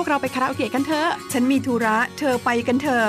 พวกเราไปคาราโอเกะกันเถอะ ฉันมีธุระ เธอไปกันเถอะ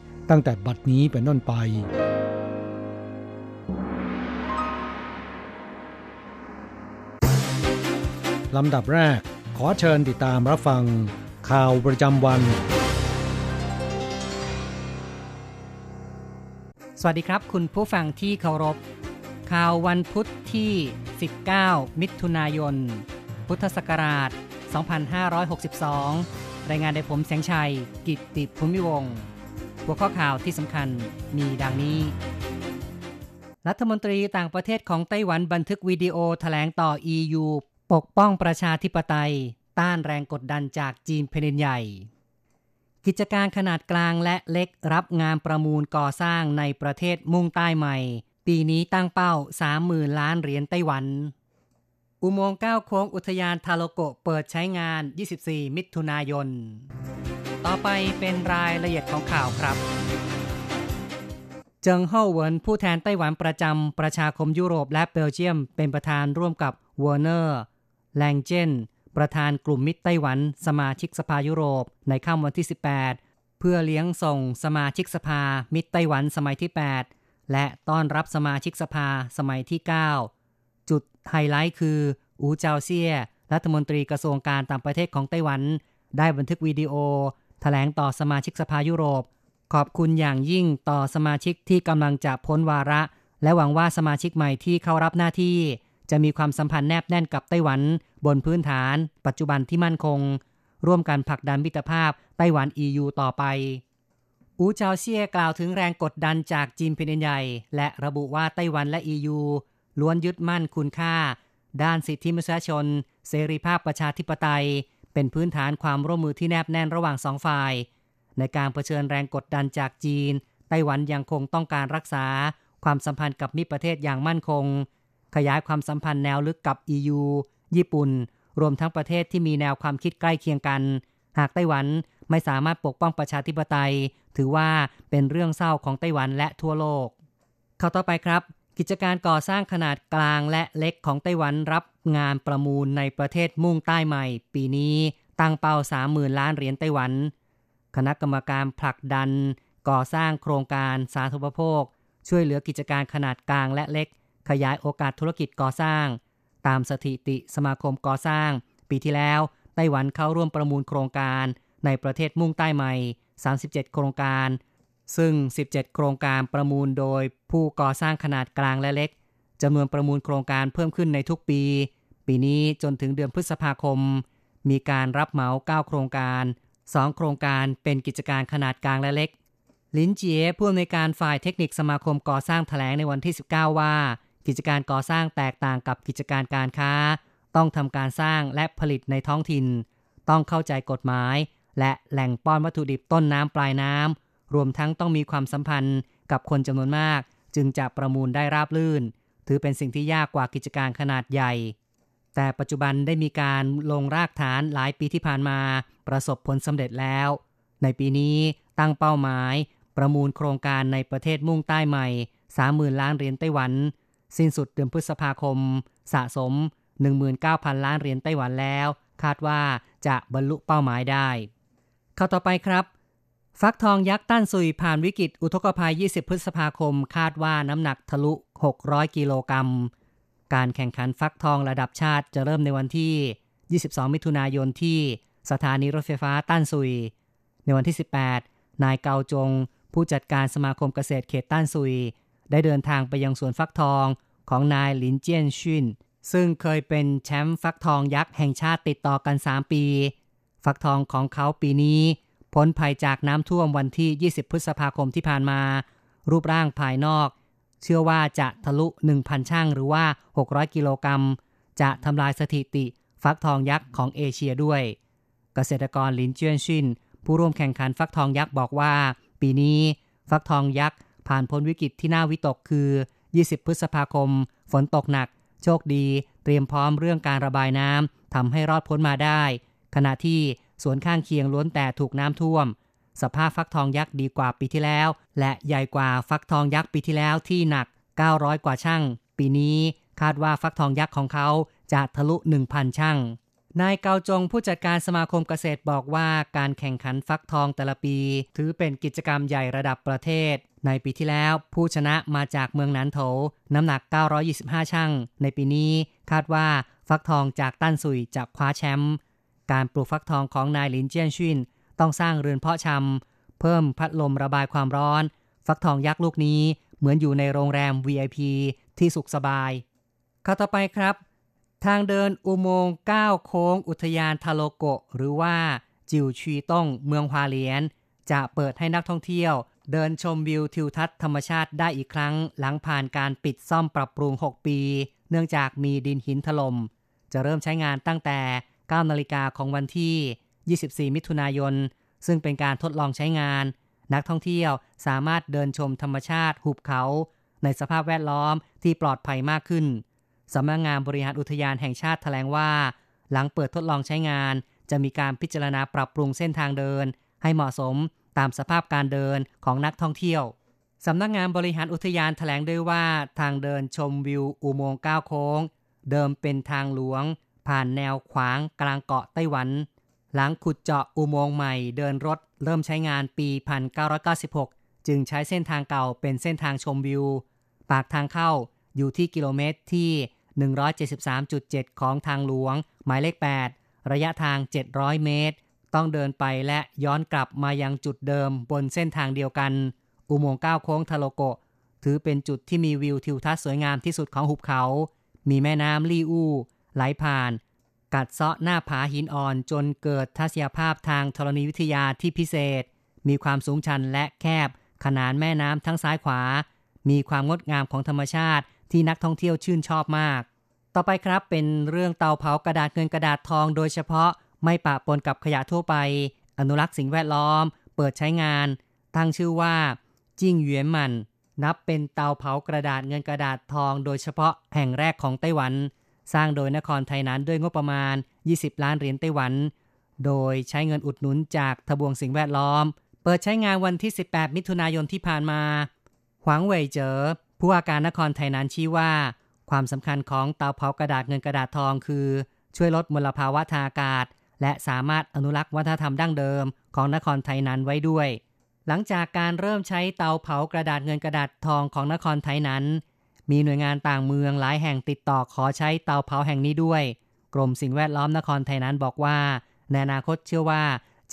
ตั้งแต่บัดนี้เป็นต้นไป ลำดับแรก ขอเชิญติดตามรับฟัง ข่าวประจำวัน สวัสดีครับคุณผู้ฟังที่เคารพ ข่าววันพุทธที่ 19 มิถุนายน พุทธศักราช 2562 รายงานโดยผมแสงชัย กิตติภูมิวงศ์ หัวข้อข่าวที่สำคัญมีดังนี้ รัฐมนตรีต่างประเทศของไต้หวันบันทึกวิดีโอแถลงต่อ EU ปกป้องประชาธิปไตย ต้านแรงกดดันจากจีนแผ่นดินใหญ่ กิจการขนาดกลางและเล็กรับงานประมูลก่อสร้างในประเทศมุ่งใต้ใหม่ ปีนี้ตั้งเป้า 30,000 ล้านเหรียญไต้หวัน อุโมงค์เก้าโค้งอุทยานทาโรโกะเปิดใช้งาน 24 มิถุนายน ต่อไปเป็นรายละเอียดของข่าวครับ เจิงเฮาเวินผู้แทนไต้หวันประจำประชาคมยุโรปและเบลเยียม เป็นประธานร่วมกับวอร์เนอร์แลงเจนประธานกลุ่มมิตรไต้หวัน สมาชิกสภายุโรป ในค่ำวันที่ 18 เพื่อเลี้ยงส่งสมาชิกสภา มิตรไต้หวันสมัยที่ 8 และต้อนรับสมาชิกสภาสมัยที่ 9 จุดไฮไลท์คือ อูเจาเซีย รัฐมนตรีกระทรวงการต่างประเทศของไต้หวัน ได้บันทึกวิดีโอ แถลงต่อสมาชิกสภายุโรป ขอบคุณอย่างยิ่งต่อสมาชิกที่กำลังจะพ้นวาระ และหวังว่าสมาชิกใหม่ที่เข้ารับหน้าที่ จะมีความสัมพันธ์แนบแน่นกับไต้หวัน บนพื้นฐาน ปัจจุบันที่มั่นคง ร่วมกันผลักดันมิตรภาพไต้หวัน EU ต่อไปอูเจาเซียกล่าวถึงแรงกดดันจากจีนเป็นใหญ่ และระบุว่าไต้หวันและ EU ล้วนยึดมั่นคุณค่า ด้านสิทธิมนุษยชน เสรีภาพประชาธิปไตย เป็นพื้นฐานความร่วมมือที่แนบแน่นระหว่างสองฝ่าย ในการเผชิญแรงกดดันจากจีน ไต้หวันยังคงต้องการรักษา ความสัมพันธ์กับมิตรประเทศอย่างมั่นคง ขยายความสัมพันธ์แนวลึกกับ EU ญี่ปุ่น รวมทั้งประเทศที่มีแนวความคิดใกล้เคียงกัน หากไต้หวันไม่สามารถปกป้องประชาธิปไตย ถือว่าเป็นเรื่องเศร้าของไต้หวันและทั่วโลก เข้าต่อไปครับ กิจการก่อสร้างขนาดกลางและเล็กของไต้หวันรับงานประมูลในประเทศมุ่งใต้ใหม่ ปีนี้ตั้งเป้า 30,000 ล้านเหรียญไต้หวัน คณะกรรมการผลักดัน ก่อสร้างโครงการสาธารณูปโภค ช่วยเหลือกิจการขนาดกลางและเล็ก ขยายโอกาสธุรกิจก่อสร้าง ตามสถิติสมาคมก่อสร้าง ปีที่แล้วไต้หวันเข้าร่วมประมูลโครงการในประเทศมุ่งใต้ใหม่ 37 โครงการ ซึ่ง 17 โครงการประมูลโดยผู้ก่อสร้างขนาดกลางและเล็กจำนวนประมูลโครงการเพิ่มขึ้นในทุกปี ปีนี้จนถึงเดือนพฤษภาคม มีการรับเหมา 9 โครงการ 2 โครงการเป็นกิจการขนาดกลางและเล็ก ลินเจียผู้อำนวยการฝ่ายเทคนิคสมาคมก่อสร้างแถลงในวันที่ 19 ว่า กิจการก่อสร้างแตกต่างกับกิจการการค้า ต้องทำการสร้างและผลิตในท้องถิ่น ต้องเข้าใจกฎหมาย และแหล่งป้อนวัตถุดิบต้นน้ำปลายน้ำ รวมทั้งต้องมีความสัมพันธ์กับคนจำนวนมาก จึงจะประมูลได้ราบลื่น ถือเป็นสิ่งที่ยากกว่ากิจการขนาดใหญ่ แต่ปัจจุบันได้มีการลงรากฐานหลายปีที่ผ่านมา ประสบผลสำเร็จแล้ว ในปีนี้ตั้งเป้าหมาย ประมูลโครงการในประเทศมุ่งใต้ใหม่ 30,000 ล้านเหรียญไต้หวัน สิ้นสุดเดือนพฤษภาคม สะสม 19,000 ล้านเหรียญไต้หวันแล้ว คาดว่าจะบรรลุเป้าหมายได้ข้าวต่อไปครับ ฟักทองยักษ์ต้านซุยผ่านวิกฤตอุทกภัย 20 พฤษภาคม คาดว่าน้ำหนักทะลุ 600 กิโลกรัม การแข่งขันฟักทองระดับชาติจะเริ่มในวันที่ 22 มิถุนายนที่สถานีรถไฟฟ้าต้านซุย ในวันที่ 18 นายเกาจง ผู้จัดการสมาคมเกษตรเขตต้านซุย ได้เดินทางไปยังสวนฟักทองของนายหลินเจียนชินซึ่งเคยเป็นแชมป์ฟักทองยักษ์แห่งชาติติดต่อกัน 3 ปี ฟักทองของเขาปีนี้ พ้นภัยจากน้ำท่วมวันที่ 20 พฤษภาคมที่ผ่านมา รูปร่างภายนอก เชื่อว่าจะทะลุ 1,000 ช่างหรือว่า 600 กิโลกรัม จะทำลายสถิติฟักทองยักษ์ของเอเชียด้วย เกษตรกรลินเจียนชินผู้ร่วมแข่งขันฟักทองยักษ์บอกว่า ปีนี้ฟักทองยักษ์ผ่านพ้นวิกฤตที่น่าวิตกคือ 20 พฤษภาคม ฝนตกหนัก โชคดี เตรียมพร้อมเรื่องการระบายน้ำทำให้รอดพ้นมาได้ ขณะที่ สวนข้างเคียงล้วนแต่ถูกน้ำท่วม สภาพฟักทองยักษ์ดีกว่าปีที่แล้ว และใหญ่กว่าฟักทองยักษ์ปีที่แล้วที่หนัก 900 กว่าช่าง ปีนี้คาดว่าฟักทองยักษ์ของเขาจะทะลุ 1,000 ช่างนายเกาจงผู้จัดการสมาคมเกษตรบอกว่าการแข่งขันฟักทองแต่ละปี ถือเป็นกิจกรรมใหญ่ระดับประเทศ ในปีที่แล้วผู้ชนะมาจากเมืองนันโถ น้ำหนัก 925 ช่างในปีนี้คาดว่าฟักทองจากตั้นซุยจะคว้าแชมป์ การปลูกฟักทองของนายหลินเจียนชินต้องสร้างเรือนเพาะชำเพิ่มพัดลมระบายความร้อน ฟักทองยักษ์ลูกนี้เหมือนอยู่ในโรงแรม VIP ที่สุขสบายข้าต่อไปครับ ทางเดินอุโมงค์ก้าโค้งอุทยานทาโลโกะ หรือว่าจิวชีต้งเมืองฮวาเลียน จะเปิดให้นักท่องเที่ยว เดินชมวิวทิวทัศน์ธรรมชาติได้อีกครั้ง หลังผ่านการปิดซ่อมปรับปรุง 6 ปี เนื่องจากมีดินหินถลม่มจะเริ่มใช้งานตั้งแต่ 9นาฬิกาของวันที่ 24 มิถุนายน ซึ่งเป็นการทดลองใช้งาน นักท่องเที่ยวสามารถเดินชมธรรมชาติหุบเขา ในสภาพแวดล้อมที่ปลอดภัยมากขึ้นสำนักงงานบริหารอุทยานแห่งชาติแถลงว่า หลังเปิดทดลองใช้งาน จะมีการพิจารณาปรับปรุงเส้นทางเดิน ให้เหมาะสมตามสภาพการเดินของนักท่องเที่ยวสำนักงงานบริหารอุทยานแถลงด้วยว่าทางเดินชมวิวอุโมงค์ก้าวโค้ง เดิมเป็นทางหลวง ผ่านแนวขวางกลางเกาะไต้หวัน หลังขุดเจาะอุโมงค์ใหม่เดินรถเริ่มใช้งานปี 1996 จึงใช้เส้นทางเก่าเป็นเส้นทางชมวิว ปากทางเข้าอยู่ที่กิโลเมตรที่ 173.7 ของทางหลวง หมายเลข 8 ระยะทาง 700 เมตร ต้องเดินไปและย้อนกลับมายังจุดเดิมบนเส้นทางเดียวกัน อุโมงค์ก้าวโค้งทาโลโกถือเป็นจุดที่มีวิวทิวทัศน์สวยงามที่สุดของหุบเขา มีแม่น้ำลี่อู่ ไหลผ่าน กัดเซาะหน้าผาหินอ่อนจนเกิดทัศยภาพทางธรณีวิทยาที่พิเศษ มีความสูงชันและแคบ ขนานแม่น้ำทั้งซ้ายขวา มีความงดงามของธรรมชาติที่นักท่องเที่ยวชื่นชอบมาก ต่อไปครับเป็นเรื่องเตาเผากระดาษเงินกระดาษทอง โดยเฉพาะไม่ปะปนกับขยะทั่วไป อนุรักษ์สิ่งแวดล้อม เปิดใช้งาน ตั้งชื่อว่าจิ้งเหวียนมัน นับเป็นเตาเผากระดาษเงินกระดาษทอง โดยเฉพาะแห่งแรกของไต้หวัน สร้างโดยนครไทยนั้นด้วยงบประมาณ 20 ล้านเหรียญไต้หวัน โดยใช้เงินอุดหนุนจากทบวงสิ่งแวดล้อม เปิดใช้งานวันที่ 18 มิถุนายนที่ผ่านมา หวังเว่ยเจอผู้ว่าการนครไทยนั้นชี้ว่า ความสำคัญของเตาเผากระดาษเงินกระดาษทองคือ ช่วยลดมลภาวะทางอากาศ และสามารถอนุรักษ์วัฒนธรรมดั้งเดิมของนครไทยนั้นไว้ด้วย หลังจากการเริ่มใช้เตาเผากระดาษเงินกระดาษทองของนครไทยนั้น มีหน่วยงานต่างเมืองหลายแห่งติดต่อขอใช้เตาเผาแห่งนี้ด้วย กรมสิ่งแวดล้อมนครไทยนั้นบอกว่า ในอนาคตเชื่อว่า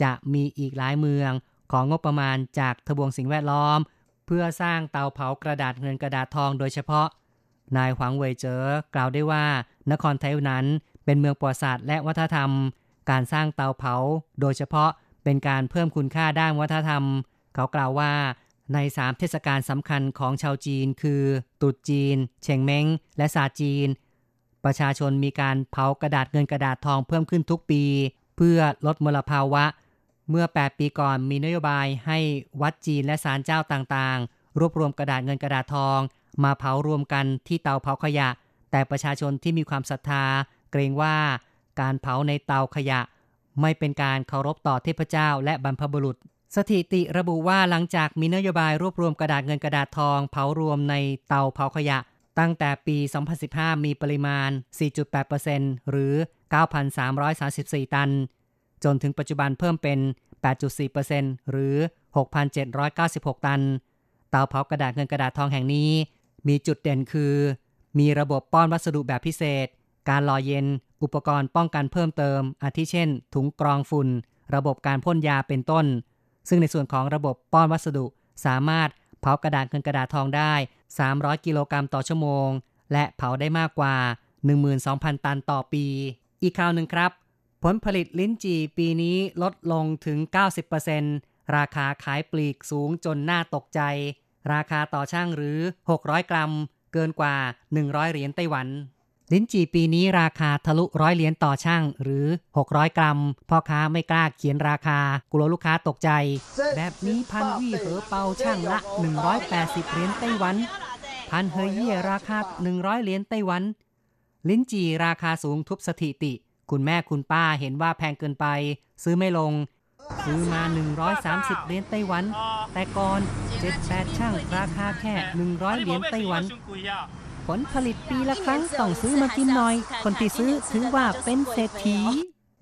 จะมีอีกหลายเมืองของงบประมาณจากทบวงสิ่งแวดล้อม เพื่อสร้างเตาเผากระดาษเงินกระดาษทองโดยเฉพาะ นายหวังเวยเจอกล่าวได้ว่า นครไทยนั้นเป็นเมืองประวัติศาสตร์และวัฒนธรรม การสร้างเตาเผา โดยเฉพาะเป็นการเพิ่มคุณค่าด้านวัฒนธรรม เขากล่าวว่า ในสามเทศกาลสำคัญของชาวจีนคือตรุษจีน เชงเม้ง และศาจีน ประชาชนมีการเผากระดาษเงินกระดาษทองเพิ่มขึ้นทุกปี เพื่อลดมลภาวะ เมื่อ 8 ปีก่อนมีนโยบายให้วัดจีนและศาลเจ้าต่างๆ รวบรวมกระดาษเงินกระดาษทอง มาเผารวมกันที่เตาเผาขยะ แต่ประชาชนที่มีความศรัทธา เกรงว่าการเผาในเตาขยะ ไม่เป็นการเคารพต่อเทพเจ้าและบรรพบุรุษ สถิติระบุว่าหลังจากมีนโยบายรวบรวมกระดาษเงินกระดาษทองเผารวมในเตาเผาขยะ ตั้งแต่ปี 2015 มีปริมาณ 4.8%หรือ 9,334 ตัน จนถึงปัจจุบันเพิ่มเป็น 8.4%หรือ 6,796 ตัน เตาเผากระดาษเงินกระดาษทองแห่งนี้ มีจุดเด่นคือ มีระบบป้อนวัสดุแบบพิเศษ การรอเย็น อุปกรณ์ป้องกันเพิ่มเติม อาทิเช่น ถุงกรองฝุ่น ระบบการพ่นยาเป็นต้น ซึ่งในส่วนของระบบป้อนวัสดุสามารถเผากระดาษเงินกระดาษทองได้ 300 กิโลกรัมต่อชั่วโมง และเผาได้มากกว่า 12,000 ตันต่อปี อีกข่าวหนึ่งครับ ผลผลิตลิ้นจี่ปีนี้ลดลงถึง 90%ราคาขายปลีกสูงจนน่าตกใจ ราคาต่อช่างหรือ 600 กรัม เกินกว่า 100 เหรียญไต้หวัน ลิ้นจี่ปีนี้ราคาทะลุร้อยเหรียญต่อช่างหรือ 600 กรัม พ่อค้าไม่กล้าเขียนราคากลัวลูกค้าตกใจ แบบนี้พันวี่เหอเปาช่างละ 180 เหรียญไต้หวัน พันเฮยเย่ราคา 100 เหรียญไต้หวัน ลิ้นจี่ราคาสูงทุบสถิติ คุณแม่คุณป้าเห็นว่าแพงเกินไป ซื้อไม่ลง ซื้อมา 130 เหรียญไต้หวัน แต่ก่อน 7-8 ช่างราคาแค่ 100 เหรียญไต้หวัน ผลผลิตปีละครั้งต้องซื้อมากินหน่อย คนที่ซื้อถือว่าเป็นเศรษฐี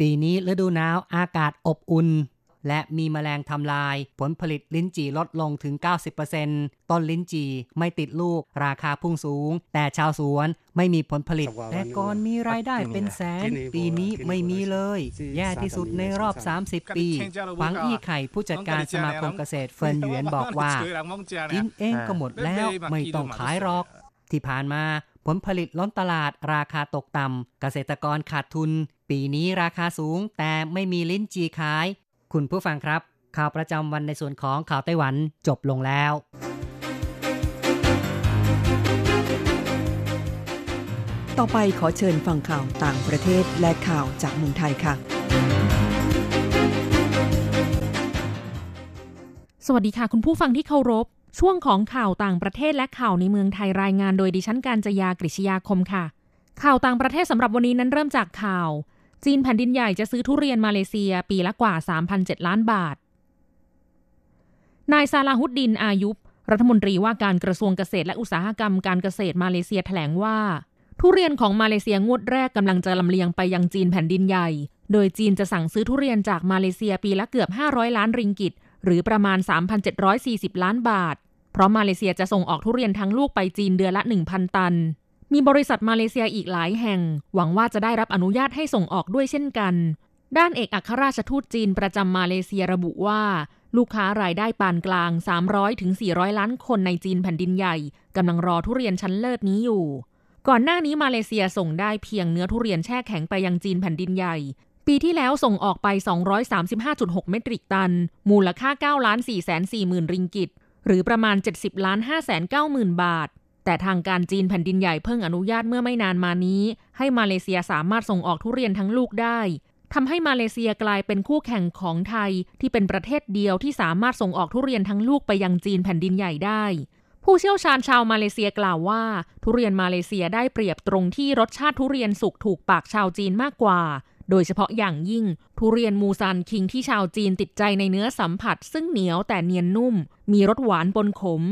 ปีนี้ฤดูหนาวอากาศอบอุ่น และมีแมลงทำลาย ผลผลิตลิ้นจี่ลดลงถึง 90%ต้นลิ้นจี่ไม่ติดลูก ราคาพุ่งสูง แต่ชาวสวนไม่มีผลผลิต แต่ก่อนมีรายได้เป็นแสน ปีนี้ไม่มีเลย แย่ที่สุดในรอบ 30 ปีหวังอี้ไข่ผู้จัดการสมาคมเกษตรเฟินหยวนบอกว่า กินเองก็หมดแล้วไม่ต้องขายหรอก ที่ผ่านมาผลผลิตล้นตลาดราคาตกต่ำเกษตรกรขาดทุน ปีนี้ราคาสูง แต่ไม่มีลิ้นจีขาย คุณผู้ฟังครับ ข่าวประจำวันในส่วนของข่าวไต้หวันจบลงแล้ว ต่อไปขอเชิญฟังข่าวต่างประเทศและข่าวจากเมืองไทยค่ะ สวัสดีค่ะ คุณผู้ฟังที่เคารพ ช่วงของข่าวต่างประเทศและข่าวในเมืองไทยรายงานโดยดิฉันการจยากริชยาคมค่ะ ข่าวต่างประเทศสำหรับวันนี้นั้นเริ่มจากข่าว จีนแผ่นดินใหญ่จะซื้อทุเรียนมาเลเซียปีละกว่า 3,007 ล้านบาท นายซาลาฮุดดินอายุบรัฐมนตรีว่าการกระทรวงเกษตรและอุตสาหกรรมการเกษตรมาเลเซียแถลงว่า ทุเรียนของมาเลเซียงวดแรกกำลังจะลำเลียงไปยังจีนแผ่นดินใหญ่ โดยจีนจะสั่งซื้อทุเรียนจากมาเลเซียปีละเกือบ 500 ล้านริงกิตหรือประมาณ 3,740 ล้านบาท เพราะมาเลเซียจะส่งออกทุเรียนทั้งลูกไปจีนเดือนละ 1,000 ตัน มีบริษัทมาเลเซียอีกหลายแห่ง หวังว่าจะได้รับอนุญาตให้ส่งออกด้วยเช่นกัน ด้านเอกอัครราชทูตจีนประจำมาเลเซียระบุว่า ลูกค้ารายได้ปานกลาง 300ถึง400 ล้านคนในจีนแผ่นดินใหญ่กำลังรอทุเรียนชั้นเลิศนี้อยู่ ก่อนหน้านี้มาเลเซียส่งได้เพียงเนื้อทุเรียนแช่แข็งไปยังจีนแผ่นดินใหญ่ปีที่แล้วส่งออกไป 235.6 เมตริกตัน มูลค่า 9 ล้าน4 4 0 0 0 0 ริงกิต หรือประมาณ 70ล้าน5 9 0 0 0 บาท แต่ทางการจีนแผ่นดินใหญ่เพิ่งอนุญาตเมื่อไม่นานมานี้ ให้มาเลเซียสามารถส่งออกทุเรียนทั้งลูกได้ทำให้มาเลเซียกลายเป็นคู่แข่งของไทย ที่เป็นประเทศเดียวที่สามารถส่งออกทุเรียนทั้งลูกไปยังจีนแผ่นดินใหญ่ได้ ผู้เชี่ยวชาญชาวมาเลเซียกล่าวว่า ทุเรียนมาเลเซียได้เปรียบตรงที่รสชาติทุเรียนสุกถูกปากชาวจีนมากกว่า โดยเฉพาะอย่างยิ่ง ทุเรียนมูซานคิงที่ชาวจีนติดใจในเนื้อสัมผัส ซึ่งเหนียวแต่เนียนนุ่ม มีรสหวานปนขม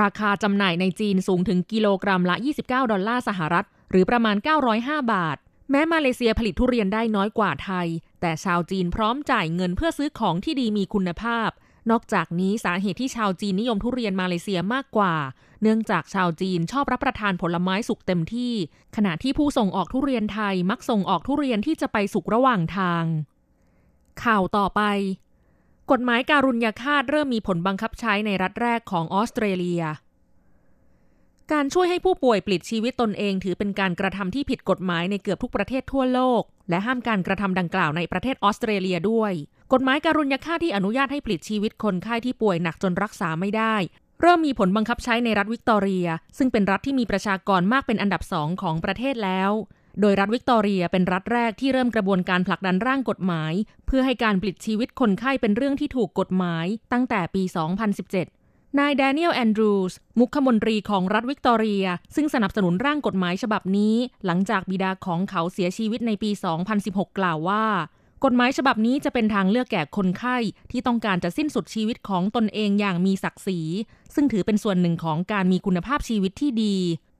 ราคาจำหน่ายในจีนสูงถึงกิโลกรัมละ 29 ดอลลาร์สหรัฐ หรือประมาณ 905 บาท แม้มาเลเซียผลิตทุเรียนได้น้อยกว่าไทย แต่ชาวจีนพร้อมจ่ายเงินเพื่อซื้อของที่ดีมีคุณภาพ นอกจากนี้สาเหตุที่ชาวจีนนิยมทุเรียนมาเลเซียมากกว่า เนื่องจากชาวจีนชอบรับประทานผลไม้สุกเต็มที่ ขณะที่ผู้ส่งออกทุเรียนไทยมักส่งออกทุเรียนที่จะไปสุกระหว่างทาง ข่าวต่อไป กฎหมายการุญยฆาตเริ่มมีผลบังคับใช้ในรัฐแรกของออสเตรเลีย การช่วยให้ผู้ป่วยปลิดชีวิตตนเองถือเป็นการกระทำที่ผิดกฎหมายในเกือบทุกประเทศทั่วโลก และห้ามการกระทำดังกล่าวในประเทศออสเตรเลียด้วย กฎหมายการุญยฆาตที่อนุญาตให้ปลิดชีวิตคนไข้ที่ป่วยหนักจนรักษาไม่ได้ เริ่มมีผลบังคับใช้ในรัฐวิกตอเรีย ซึ่งเป็นรัฐที่มีประชากรมากเป็นอันดับสองของประเทศแล้วโดยรัฐวิกตอเรียเป็นรัฐแรกที่เริ่มกระบวนการผลักดันร่างกฎหมาย เพื่อให้การปลิดชีวิตคนไข้เป็นเรื่องที่ถูกกฎหมายตั้งแต่ปี 2017 นายแดเนียลแอนดรูส มุขมนตรีของรัฐวิกตอเรีย ซึ่งสนับสนุนร่างกฎหมายฉบับนี้ หลังจากบิดาของเขาเสียชีวิตในปี 2016 กล่าวว่า กฎหมายฉบับนี้จะเป็นทางเลือกแก่คนไข้ที่ต้องการจะสิ้นสุดชีวิตของตนเองอย่างมีศักดิ์ศรี ซึ่งถือเป็นส่วนหนึ่งของการมีคุณภาพชีวิตที่ดี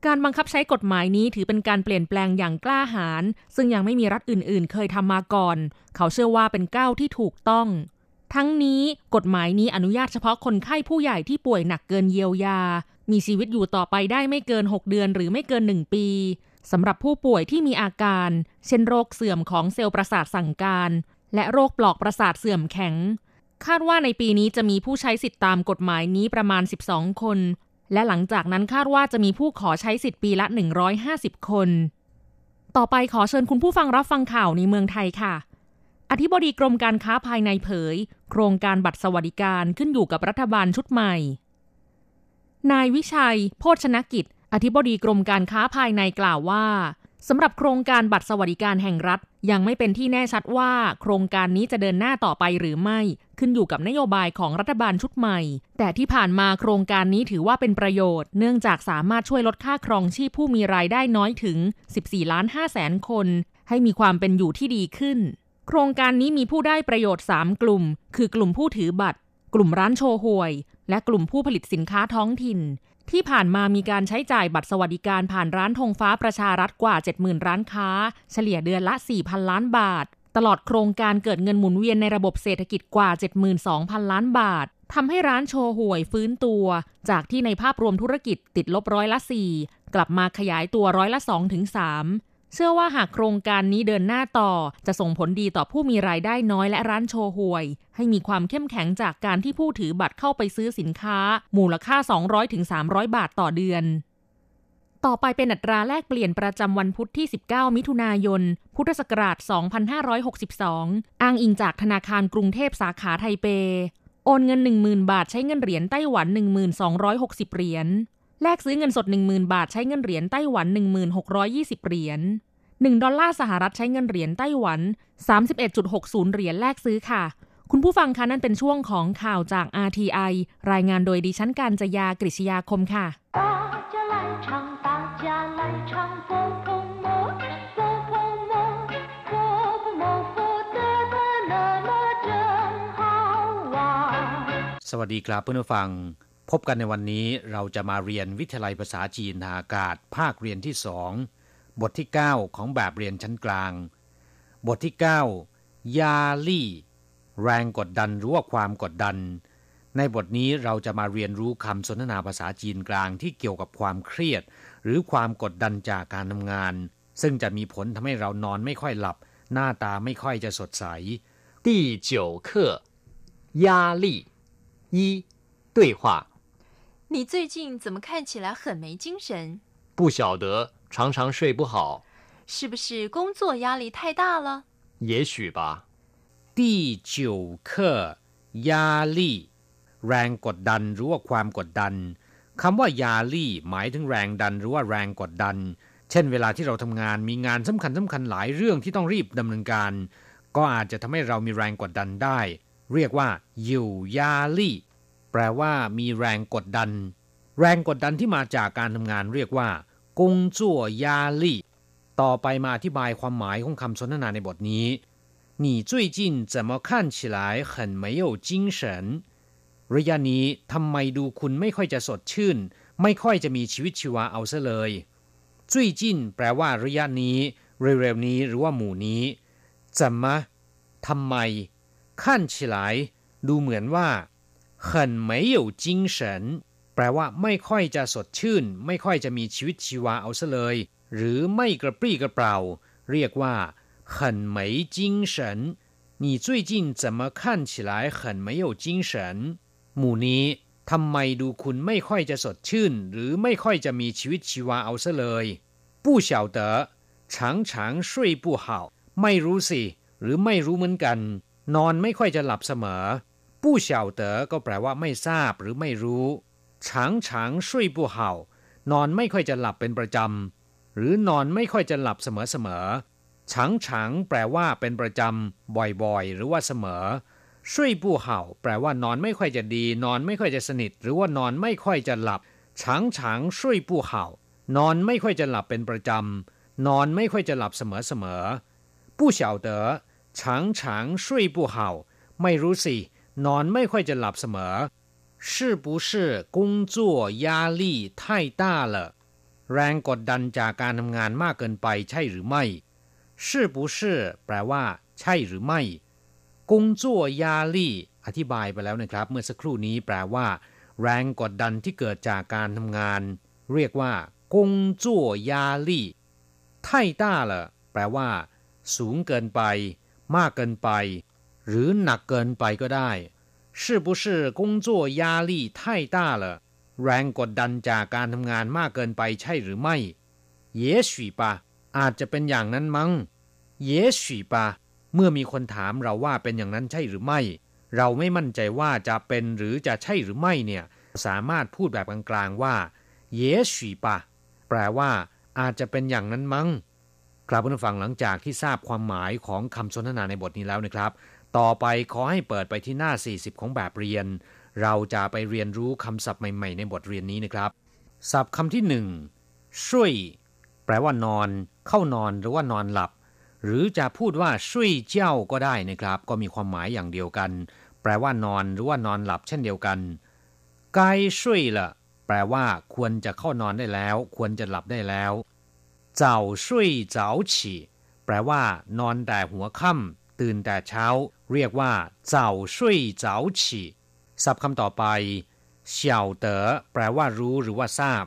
การบังคับใช้กฎหมายนี้ถือเป็นการเปลี่ยนแปลงอย่างกล้าหาญซึ่งยังไม่มีรัฐอื่น ๆ เคยทำมาก่อน เขาเชื่อว่าเป็นก้าวที่ถูกต้อง ทั้งนี้กฎหมายนี้อนุญาตเฉพาะคนไข้ผู้ใหญ่ที่ป่วยหนักเกินเยียวยา มีชีวิตอยู่ต่อไปได้ไม่เกิน 6 เดือนหรือไม่เกิน 1 ปี สำหรับผู้ป่วยที่มีอาการ เช่นโรคเสื่อมของเซลล์ประสาทสั่งการ และโรคปลอกประสาทเสื่อมแข็ง คาดว่าในปีนี้จะมีผู้ใช้สิทธิตามกฎหมายนี้ประมาณ 12 คน และหลังจากนั้นคาดว่าจะมีผู้ขอใช้สิทธิ์ปีละ 150 คน ต่อไปขอเชิญคุณผู้ฟังรับฟังข่าวในเมืองไทยค่ะอธิบดีกรมการค้าภายในเผย โครงการบัตรสวัสดิการขึ้นอยู่กับรัฐบาลชุดใหม่ นายวิชัยโพชนกิจ อธิบดีกรมการค้าภายในกล่าวว่าสำหรับโครงการบัตรสวัสดิการแห่งรัฐ ยังไม่เป็นที่แน่ชัดว่า โครงการนี้จะเดินหน้าต่อไปหรือไม่ ขึ้นอยู่กับนโยบายของรัฐบาลชุดใหม่ แต่ที่ผ่านมาโครงการนี้ถือว่าเป็นประโยชน์ เนื่องจากสามารถช่วยลดค่าครองชีพผู้มีรายได้น้อยถึง 14 ล้าน5แสนคน ให้มีความเป็นอยู่ที่ดีขึ้น โครงการนี้มีผู้ได้ประโยชน์ 3 กลุ่ม คือกลุ่มผู้ถือบัตร กลุ่มร้านโชห่วย และกลุ่มผู้ผลิตสินค้าท้องถิ่น ที่ผ่านมามีการใช้จ่ายบัตรสวัสดิการผ่านร้านธงฟ้าประชารัฐกว่า 70,000 ร้านค้า เฉลี่ยเดือนละ 4,000 ล้านบาท ตลอดโครงการเกิดเงินหมุนเวียนในระบบเศรษฐกิจกว่า 72,000 ล้านบาททำให้ร้านโชว์ห่วยฟื้นตัว จากที่ในภาพรวมธุรกิจติดลบร้อยละ 4 กลับมาขยายตัวร้อยละ2ถึง3 เชื่อว่าหากโครงการนี้เดินหน้าต่อ จะส่งผลดีต่อผู้มีรายได้น้อยและร้านโชห่วย ให้มีความเข้มแข็งจากการที่ผู้ถือบัตรเข้าไปซื้อสินค้า มูลค่า 200-300 บาทต่อเดือน ต่อไปเป็นอัตราแลกเปลี่ยนประจำวันพุธที่ 19 มิถุนายน พุทธศักราช 2562 อ้างอิงจากธนาคารกรุงเทพสาขาไทเป โอนเงิน 10,000 บาทใช้เงินเหรียญไต้หวัน 1260 เหรียญ แลกซื้อเงินสด 10,000 บาทใช้เงินเหรียญไต้หวัน 1620 เหรียญ1ดอลลาร์สหรัฐใช้เงินเหรียญไต้หวัน 31.60 เหรียญแลกซื้อค่ะ คุณผู้ฟังคะนั่นเป็นช่วงของข่าวจาก RTI รายงานโดยดิฉันการจยากริชยาคมค่ะสวัสดีครับเพื่อนผู้ฟัง พบกันในวันนี้เราจะมาเรียนวิทยาลัยภาษาจีนทางอากาศ ภาคเรียนที่สอง บทที่ 9 ของแบบเรียนชั้นกลาง บทที่ 9 ยาลี่ แรงกดดันหรือว่าความกดดัน ในบทนี้เราจะมาเรียนรู้คำสนทนาภาษาจีนกลางที่เกี่ยวกับความเครียด หรือความกดดันจากการทำงาน ซึ่งจะมีผลทำให้เรานอนไม่ค่อยหลับ หน้าตาไม่ค่อยจะสดใส第九课压力一对话： 你最近怎么看起来很没精神？不晓得，常常睡不好。是不是工作压力太大了？也许吧。第九课压力แรงกดดันหรือว่าความกดดันคำว่ายาลี่หมายถึงแรงดันหรือว่าแรงกดดัน เช่นเวลาที่เราทำงานมีงานสำคัญสำคัญหลายเรื่องที่ต้องรีบดำเนินการ ก็อาจจะทำให้เรามีแรงกดดันได้เรียกว่าอยู่ยาลี่ แปลว่ามีแรงกดดัน แรงกดดันที่มาจากการทำงานเรียกว่ากงจั่วยาลี่ต่อไปมาอธิบายความหมายของคำสนทนาในบทนี้你最近怎么看起来很没有精神ระยะนี้ทำไมดูคุณไม่ค่อยจะสดชื่น ไม่ค่อยจะมีชีวิตชีวาเอาซะเลยจุ้ยจินแปลว่าระยะนี้ เร็วๆนี้หรือว่าหมู่นี้จะมาทำไมขั้น起来ดูเหมือนว่า 很没有精神แปลว่าไม่ค่อยจะสดชื่น ไม่ค่อยจะมีชีวิตชีวาเอาซะเลย หรือไม่กระปรี้กระเปร่า เรียกว่า很没精神你最近怎么看起来很没有精神หมู่นี้ทำไมดูคุณไม่ค่อยจะสดชื่น หรือไม่ค่อยจะมีชีวิตชีวาเอาซะเลย不晓得常常睡不好ไม่รู้สิ หรือไม่รู้เหมือนกันนอนไม่ค่อยจะหลับเสมอ ผู้เฉก็แปลว่าไม่ทราบหรือไม่รู้ฉางฉางช่วยผู้เห่านอนไม่ค่อยจะหลับเป็นประจำ หรือนอนไม่ค่อยจะหลับเสมอๆฉังฉังแปลว่าเป็นประจำ บ่อยๆ หรือว่าเสมอ ช่วยผู้เห่า แปลว่านอนไม่ค่อยจะดี นอนไม่ค่อยจะสนิท หรือว่านอนไม่ค่อยจะหลับฉังฉังช่วยผู้เห่า นอนไม่ค่อยจะหลับเป็นประจำ นอนไม่ค่อยจะหลับเสมอๆผู้เฉาเต๋อฉางฉงช่วยผู้ไม่รู้สิ นอนไม่ค่อยจะหลับเสมอ是不是工作压力太大了แรงกดดันจากการทำงานมากเกินไปใช่หรือไม่是不是แปลว่า ใช่หรือไม่工作压力อธิบายไปแล้วนะครับ เมื่อสักครู่นี้แปลว่า แรงกดดันที่เกิดจากการทำงาน เรียกว่ากงจั่วยาลี่太大了แปลว่า สูงเกินไปมากเกินไป หรือหนักเกินไปก็ได้是不是工作压力太大了แรงกดดันจากการทำงานมากเกินไปใช่หรือไม่也许吧อาจจะเป็นอย่างนั้นมั้ง也许吧เมื่อมีคนถามเราว่าเป็นอย่างนั้นใช่หรือไม่ เราไม่มั่นใจว่าจะเป็นหรือจะใช่หรือไม่เนี่ย สามารถพูดแบบกลางๆว่า也许吧แปลว่า อาจจะเป็นอย่างนั้นมั้งครับผู้ฟังหลังจากที่ทราบความหมายของคำสนทนาในบทนี้แล้วนะครับ ต่อไปขอให้เปิดไปที่หน้า 40 ของแบบเรียน เราจะไปเรียนรู้คำศัพท์ใหม่ ๆ ในบทเรียนนี้นะครับ ศัพท์คำที่หนึ่งช่วยแปลว่านอน เข้านอนหรือว่านอนหลับ หรือจะพูดว่าช่วยเจ้าก็ได้นะครับ ก็มีความหมายอย่างเดียวกัน แปลว่านอนหรือว่านอนหลับเช่นเดียวกันไกช่วยละแปลว่า ควรจะเข้านอนได้แล้ว ควรจะหลับได้แล้วเจ้าช่วยเจ้าฉี่แปลว่า นอนแต่หัวค่ำ ตื่นแต่เช้า เรียกว่าเจ้าช่วยเจ้าฉีศัพท์คำต่อไปเฉาเต๋อแปลว่ารู้หรือว่าทราบ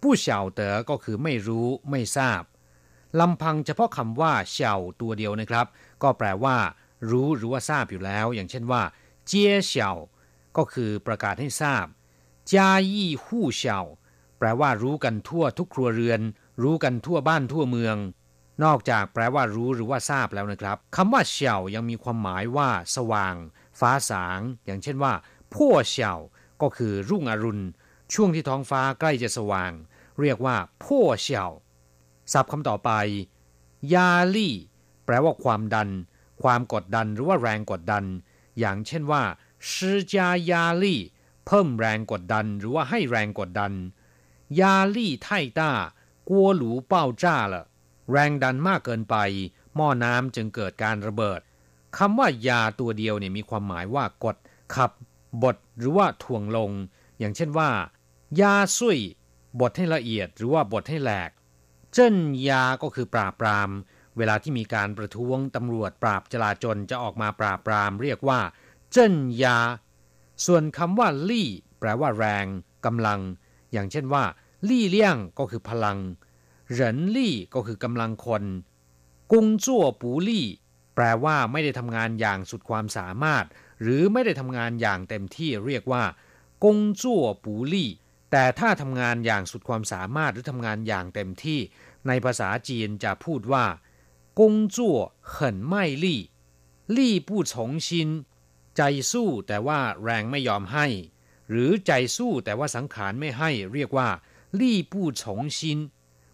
ผู้เฉาเต๋อก็คือไม่รู้ไม่ทราบลำพังเฉพาะคำว่าเฉาตัวเดียวนะครับ ก็แปลว่า รู้หรือว่าทราบอยู่แล้ว อย่างเช่นว่า เจียเฉาก็คือประกาศให้ทราบจายี่หู้เฉาแปลว่ารู้กันทั่วทุกครัวเรือน รู้กันทั่วบ้านทั่วเมือง นอกจากแปลว่ารู้หรือว่าทราบแล้วนะครับคำว่าเฉายังมีความหมายว่า สว่าง ฟ้าสาง อย่างเช่นว่าพั่วเฉาก็คือรุ่งอรุณ ช่วงที่ท้องฟ้าใกล้จะสว่าง เรียกว่าพั่วเฉาศัพท์คำต่อไป ยาลี่ แปลว่าความดัน ความกดดันหรือว่าแรงกดดัน อย่างเช่นว่าชิจายาลี่ เพิ่มแรงกดดันหรือว่าให้แรงกดดัน ยาลี่ไทต้ากัวหลูเป้าจ้าละ แรงดันมากเกินไป หม้อน้ำจึงเกิดการระเบิดคำว่ายาตัวเดียวเนี่ยมีความหมายว่ากด ขับ บดหรือว่าถ่วงลง อย่างเช่นว่า ยาซุยบดให้ละเอียดหรือว่าบดให้แหลก เจิ้นยาก็คือปราบปราม เวลาที่มีการประท้วงตำรวจปราบจลาจลจะออกมาปราบปราม เรียกว่า เจิ้นยา ส่วนคำว่าลี่ แปลว่าแรงกำลัง อย่างเช่นว่า ลี่เลี่ยงก็คือพลัง เหรินลี่ก็คือกำลังคน กุงจั่วปูลี่ แปลว่าไม่ได้ทำงานอย่างสุดความสามารถ หรือไม่ได้ทำงานอย่างเต็มที่เรียกว่า กุงจั่วปูลี่ แต่ถ้าทำงานอย่างสุดความสามารถหรือทำงานอย่างเต็มที่ ในภาษาจีนจะพูดว่า กุงจั่วเหินไม่ลี่ลี่ผู้ชงชิน ใจสู้แต่ว่าแรงไม่ยอมให้ หรือใจสู้แต่ว่าสังขารไม่ให้ เรียกว่าลี่ผู้ชงชิน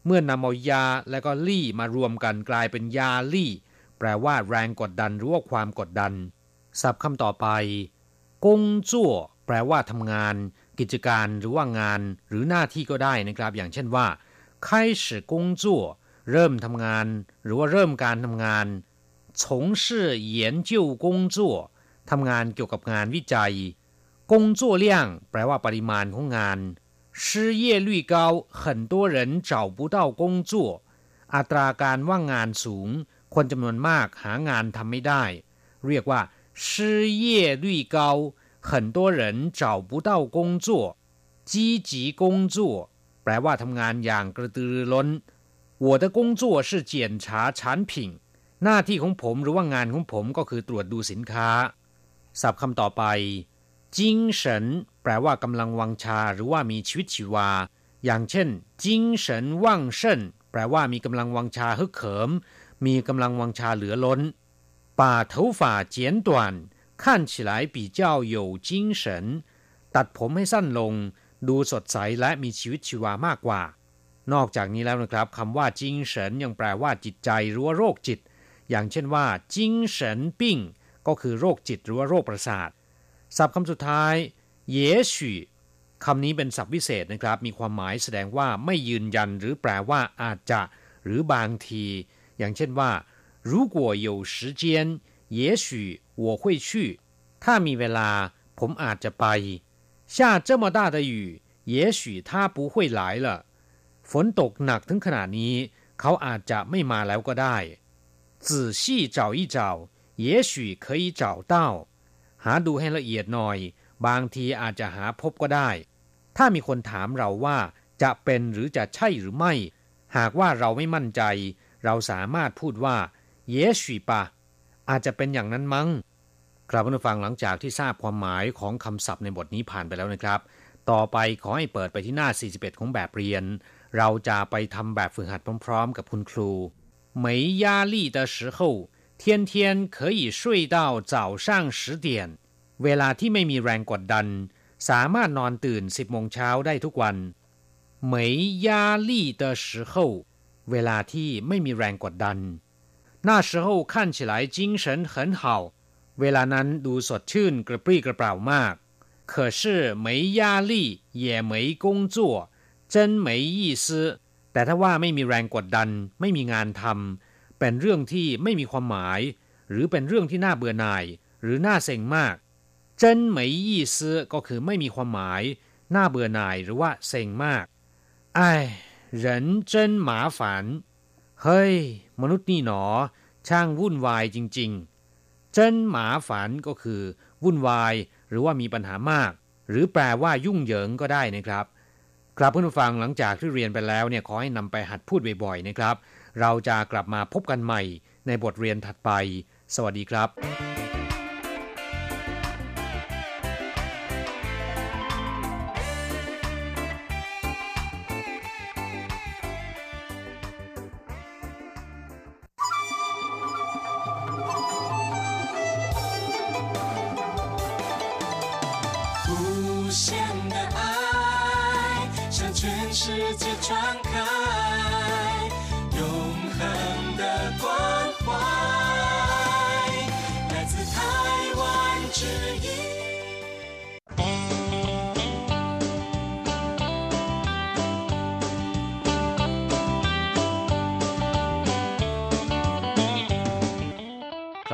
เมื่อนำเอายาและก็ลี่มารวมกันกลายเป็นยาลี่ แปลว่าแรงกดดันหรือว่าความกดดัน ศัพท์คำต่อไปกงจั่วแปลว่าทำงาน กิจการหรือว่างาน หรือหน้าที่ก็ได้นะครับ อย่างเช่นว่า开始工作เริ่มทำงาน หรือว่าเริ่มการทำงาน从事研究工作ทำงานเกี่ยวกับงานวิจัยกงจั่วเลี่ยงแปลว่าปริมาณของงาน 失业率高很多人找不到工作อัตราการว่างงานสูง คนจำนวนมากหางานทำไม่ได้ เรียกว่า失业率高很多人找不到工作积极工作แปลว่าทำงานอย่างกระตือรือร้น我的工作是检查产品หน้าที่ของผมหรือว่างานของผมก็คือตรวจดูสินค้า ศัพท์คำต่อไปจิงเฉิน แปลว่ากำลังวังชาหรือว่ามีชีวิตชีวา อย่างเช่นจิงเฉินว่างเชินแปลว่ามีกำลังวังชาฮึกเขิม มีกำลังวังชาเหลือล้น把头发剪短看起来比较有精神ตัดผมให้สั้นลง ดูสดใสและมีชีวิตชีวามากกว่า นอกจากนี้แล้วนะครับคำว่าจิงเฉินยังแปลว่าจิตใจหรือว่าโรคจิต อย่างเช่นว่าจิงเฉินปิ้งก็คือโรคจิตหรือว่าโรคประสาทศัพท์คำสุดท้าย เย许คำนี้เป็นศัพท์วิเศษนะครับ มีความหมายแสดงว่าไม่ยืนยันหรือแปลว่าอาจจะ หรือบางที อย่างเช่นว่า如果有时间也许我会去ถ้ามีเวลา ผมอาจจะไป下这么大的雨也许他不会来了ฝนตกหนักถึงขนาดนี้ เขาอาจจะไม่มาแล้วก็ได้仔细找一找也许可以找到หาดูให้ละเอียดหน่อย บางทีอาจจะหาพบก็ได้ ถ้ามีคนถามเราว่าจะเป็นหรือจะใช่หรือไม่ หากว่าเราไม่มั่นใจ เราสามารถพูดว่าเย许ปะอาจจะเป็นอย่างนั้นมั้งครับผู้ฟังหลังจากที่ทราบความหมายของคำศัพท์ในบทนี้ผ่านไปแล้วนะครับ ต่อไปขอให้เปิดไปที่หน้า 41 ของแบบเรียน เราจะไปทำแบบฝึกหัดพร้อมๆ กับคุณครู没压力的时候天天可以睡到早上十点 เวลาที่ไม่มีแรงกดดัน สามารถนอนตื่นสิบโมงเช้าได้ทุกวัน没压力的时候เวลาที่ไม่มีแรงกดดัน那时候看起来精神很好เวลานั้นดูสดชื่นกระปรี้กระเปร่ามาก可是没压力也没工作真没意思แต่ถ้าว่าไม่มีแรงกดดัน ไม่มีงานทำเป็นเรื่องที่ไม่มีความหมาย หรือเป็นเรื่องที่น่าเบื่อหน่าย หรือน่าเซ็งมาก เจิ้นเหมยยี่ซื้อก็คือไม่มีความหมาย น่าเบื่อหน่ายหรือว่าเซ็งมากไอ้人真麻烦เฮ้ย มนุษย์นี่หนอ ช่างวุ่นวายจริงๆเจิ้นหมาฝันก็คือ วุ่นวาย หรือว่ามีปัญหามาก หรือแปลว่ายุ่งเหยิงก็ได้นะครับครับเพื่อนผู้ฟังหลังจากที่เรียนไปแล้วเนี่ยขอให้นำไปหัดพูดบ่อยๆนะครับเราจะกลับมาพบกันใหม่ในบทเรียนถัดไป สวัสดีครับ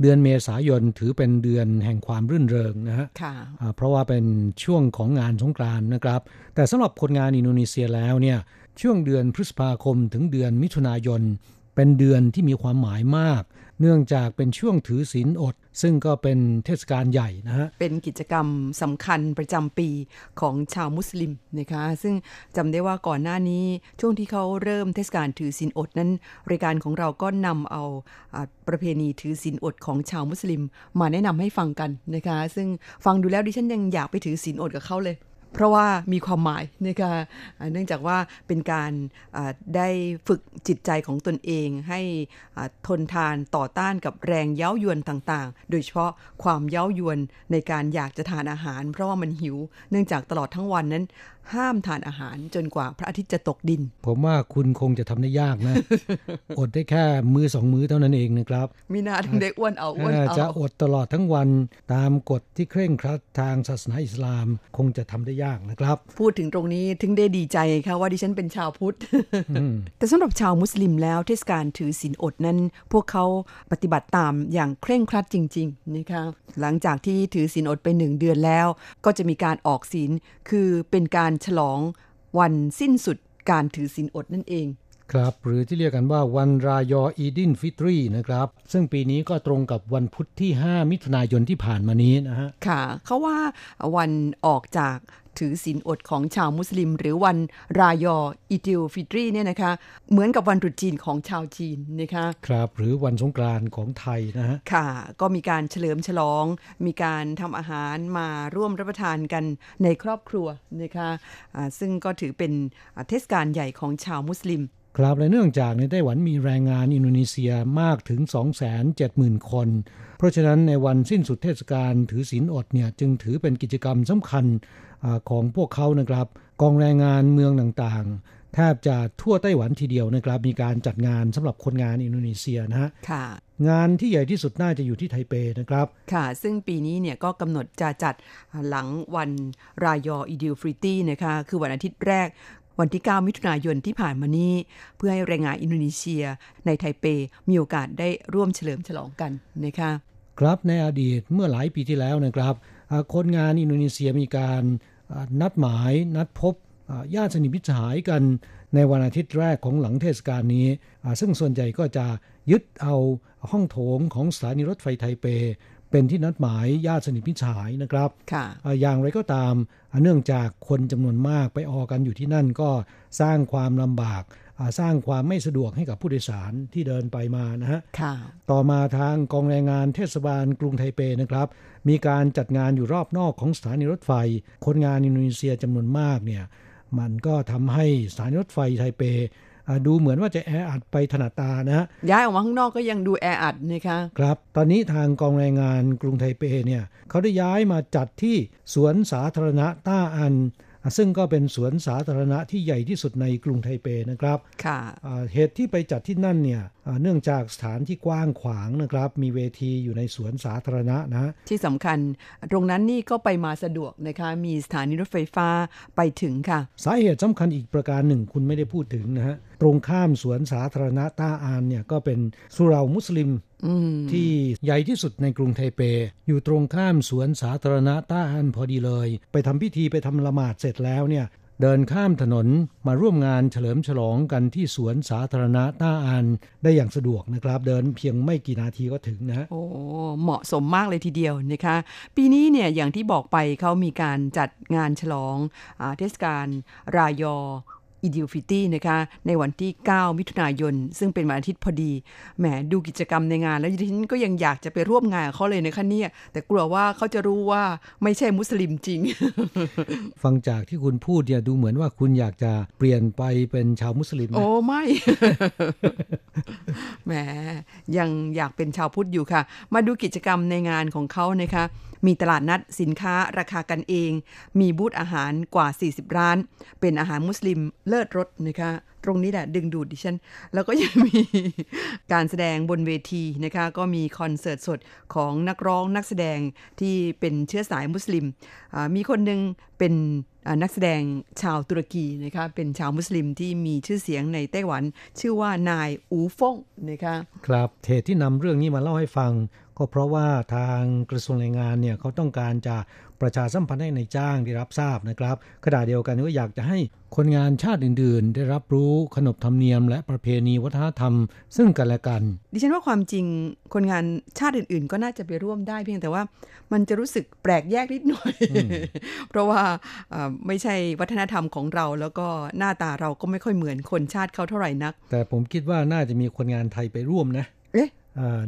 เดือนเมษายนถือเป็นเดือนแห่งความรื่นเริงนะฮะค่ะอ่าเพราะว่าเป็นช่วงของงานสงกรานต์นะครับ แต่สำหรับคนงานอินโดนีเซียแล้วเนี่ยช่วงเดือนพฤษภาคมถึงเดือนมิถุนายน เป็นเดือนที่มีความหมายมาก เนื่องจากเป็นช่วงถือศีลอด ซึ่งก็เป็นเทศกาลใหญ่นะฮะ เป็นกิจกรรมสำคัญประจำปีของชาวมุสลิมนะคะ ซึ่งจำได้ว่าก่อนหน้านี้ช่วงที่เขาเริ่มเทศกาลถือศีลอดนั้น รายการของเราก็นำเอาอประเพณีถือศีลอดของชาวมุสลิม มาแนะนำให้ฟังกันนะคะ ซึ่งฟังดูแล้วดิฉันยังอยากไปถือศีลอดกับเขาเลย เพราะว่ามีความหมายนะคะอ่าเนื่องจากว่าเป็นการได้ฝึกจิตใจของตนเองให้ทนทานต่อต้านกับแรงเย้ายวนต่างๆ โดยเฉพาะความเย้ายวนในการอยากจะทานอาหาร เพราะว่ามันหิว เนื่องจากตลอดทั้งวันนั้น ห้ามทานอาหารจนกว่าพระอาทิตย์จะตกดิน ผมว่าคุณคงจะทำได้ยากนะ อดได้แค่มือสองมือเท่านั้นเองนะครับ มีนาถึงได้อ้วนเอาอ้วนเอ่อเอาจะอดตลอดทั้งวันตามกฎที่เคร่งครัดทางศาสนาอิสลามคงจะทำได้ยากนะครับ พูดถึงตรงนี้ถึงได้ดีใจค่ะว่าดิฉันเป็นชาวพุทธอืมแต่สำหรับชาวมุสลิมแล้วเทศกาลถือศีลอดนั้น พวกเขาปฏิบัติตามอย่างเคร่งครัดจริง ๆนะคะหลังจากที่ถือศีลอดไปหนึ่งเดือนแล้ว ก็จะมีการออกศีลคือเป็นการฉลองวันสิ้นสุดการถือศีลอดนั่นเอง ครับ หรือที่เรียกกันว่าวันรายออีดิลฟิตรีนะครับ ซึ่งปีนี้ก็ตรงกับวันพุธที่ 5 มิถุนายนที่ผ่านมานี้นะฮะ ค่ะ เขาว่าวันออกจากถือศีลอดของชาวมุสลิม หรือวันรายออีดิลฟิตรีเนี่ยนะคะ เหมือนกับวันตรุษจีนของชาวจีนนะคะครับหรือวันสงกรานต์ของไทยนะฮะค่ะ ก็มีการเฉลิมฉลอง มีการทำอาหารมาร่วมรับประทานกันในครอบครัวนะคะอ่าซึ่งก็ถือเป็นอ่าเทศกาลใหญ่ของชาวมุสลิม ครับและเนื่องจากในไต้หวันมีแรงงานอินโดนีเซียมากถึง 270,000 คน เพราะฉะนั้นในวันสิ้นสุดเทศกาลถือศีลอดเนี่ยจึงถือเป็นกิจกรรมสำคัญอาของพวกเขานะครับกองแรงงานเมืองต่างๆ แทบจะทั่วไต้หวันทีเดียวนะครับ มีการจัดงานสำหรับคนงานอินโดนีเซียนะฮะค่ะงานที่ใหญ่ที่สุดน่าจะอยู่ที่ไทเปนะครับ ค่ะ ซึ่งปีนี้เนี่ยก็กำหนดจะจัดหลังวันรายออีดิลฟิตรีนะคะ คือวันอาทิตย์แรก วันที่ 9 มิถุนายนที่ผ่านมานี้ เพื่อให้แรงงานอินโดนีเซียในไทเปมีโอกาสได้ร่วมเฉลิมฉลองกันนะคะครับในอดีตเมื่อหลายปีที่แล้วนะครับคนงานอินโดนีเซียมีการนัดหมายนัดพบญาติสนิทมิตรสหายกันในวันอาทิตย์แรกของหลังเทศกาลนี้ ซึ่งส่วนใหญ่ก็จะยึดเอาห้องโถงของสถานีรถไฟไทเป เป็นที่นัดหมายญาติสนิทมิตรสหายนะครับค่ะอ่าอย่างไรก็ตามอ่าเนื่องจากคนจำนวนมากไปออกันอยู่ที่นั่นก็สร้างความลำบากอ่าสร้างความไม่สะดวกให้กับผู้โดยสารที่เดินไปมานะฮะค่ะต่อมาทางกองแรงงานเทศบาลกรุงไทเปนะครับ มีการจัดงานอยู่รอบนอกของสถานีรถไฟ คนงานอินโดนีเซียจำนวนมากเนี่ยมันก็ทำให้สถานีรถไฟไทเปอ่า ดูเหมือนว่าจะแออัดไปถนัดตานะฮะย้ายออกมาข้างนอกก็ยังดูแออัดนะคะครับ ตอนนี้ทางกองแรงงานกรุงไทเปเนี่ยเขาได้ย้ายมาจัดที่สวนสาธารณะต้าอันอ่าซึ่งก็เป็นสวนสาธารณะที่ใหญ่ที่สุดในกรุงไทเปนะครับ ค่ะอ่าเหตุที่ไปจัดที่นั่นเนี่ยอ่าเนื่องจากสถานที่กว้างขวางนะครับ มีเวทีอยู่ในสวนสาธารณะนะ ที่สำคัญตรงนั้นนี่ก็ไปมาสะดวกนะคะ มีสถานีรถไฟฟ้าไปถึงค่ะ สาเหตุสำคัญอีกประการหนึ่งคุณไม่ได้พูดถึงนะฮะต รงข้ามสวนสาธารณะต้าอานเนี่ยก็เป็นสุเหรามุสลิมอืมที่ใหญ่ที่สุดในกรุงไทเป อยู่ตรงข้ามสวนสาธารณะต้าอันพอดีเลย ไปทำพิธีไปทำละหมาดเสร็จแล้วเนี่ยเดินข้ามถนนมาร่วมงานเฉลิมฉลองกันที่สวนสาธารณะต้าอันได้อย่างสะดวกนะครับ เดินเพียงไม่กี่นาทีก็ถึงนะฮะโอ้เหมาะสมมากเลยทีเดียวนะคะ ปีนี้เนี่ยอย่างที่บอกไปเขามีการจัดงานฉลองอาเทศกาลรายอ อีดิลฟิตรีนะคะในวันที่ 9 มิถุนายน ซึ่งเป็นวันอาทิตย์พอดีแหมดูกิจกรรมในงาน แล้วดิฉันก็ยังอยากจะไปร่วมงานกับเขาเลยนะคะเนี่ย แต่กลัวว่าเขาจะรู้ว่าไม่ใช่มุสลิมจริง ฟังจากที่คุณพูดเนี่ยดูเหมือนว่าคุณอยากจะเปลี่ยนไปเป็นชาวมุสลิมนะโอ้ไม่แหมยังอยากเป็นชาวพุทธอยู่ค่ะ มาดูกิจกรรมในงานของเขานะคะ มีตลาดนัดสินค้าราคากันเอง มีบูธอาหารกว่า 40 ร้าน เป็นอาหารมุสลิมเลิศรสนะคะ ตรงนี้แหละดึงดูดดิฉัน แล้วก็ยังมีการแสดงบนเวทีนะคะ ก็มีคอนเสิร์ตสดของนักร้องนักแสดงที่เป็นเชื้อสายมุสลิม มีคนหนึ่งเป็นนักแสดงชาวตุรกีนะคะเป็นชาวมุสลิมที่มีชื่อเสียงในไต้หวัน ชื่อว่านายอูฟงนะคะครับเหตุที่นำเรื่องนี้มาเล่าให้ฟัง ก็เพราะว่าทางกระทรวงแรงงานเนี่ยเขาต้องการจะประชาสัมพันธ์ให้ในจ้างได้รับทราบนะครับขณะเดียวกันก็อยากจะให้คนงานชาติอื่น ๆ ได้รับรู้ขนบธรรมเนียม และประเพณีวัฒนธรรม ซึ่งกันและกัน ดิฉันว่าความจริงคนงานชาติอื่น ๆ ก็น่าจะไปร่วมได้เพียงแต่ว่ามันจะรู้สึกแปลกแยกนิดหน่อย เพราะว่าไม่ใช่วัฒนธรรมของเรา แล้วก็หน้าตาเราก็ไม่ค่อยเหมือนคนชาติเขาเท่าไหร่นัก แต่ผมคิดว่าน่าจะมีคนงานไทยไปร่วมนะ เอ๊ะ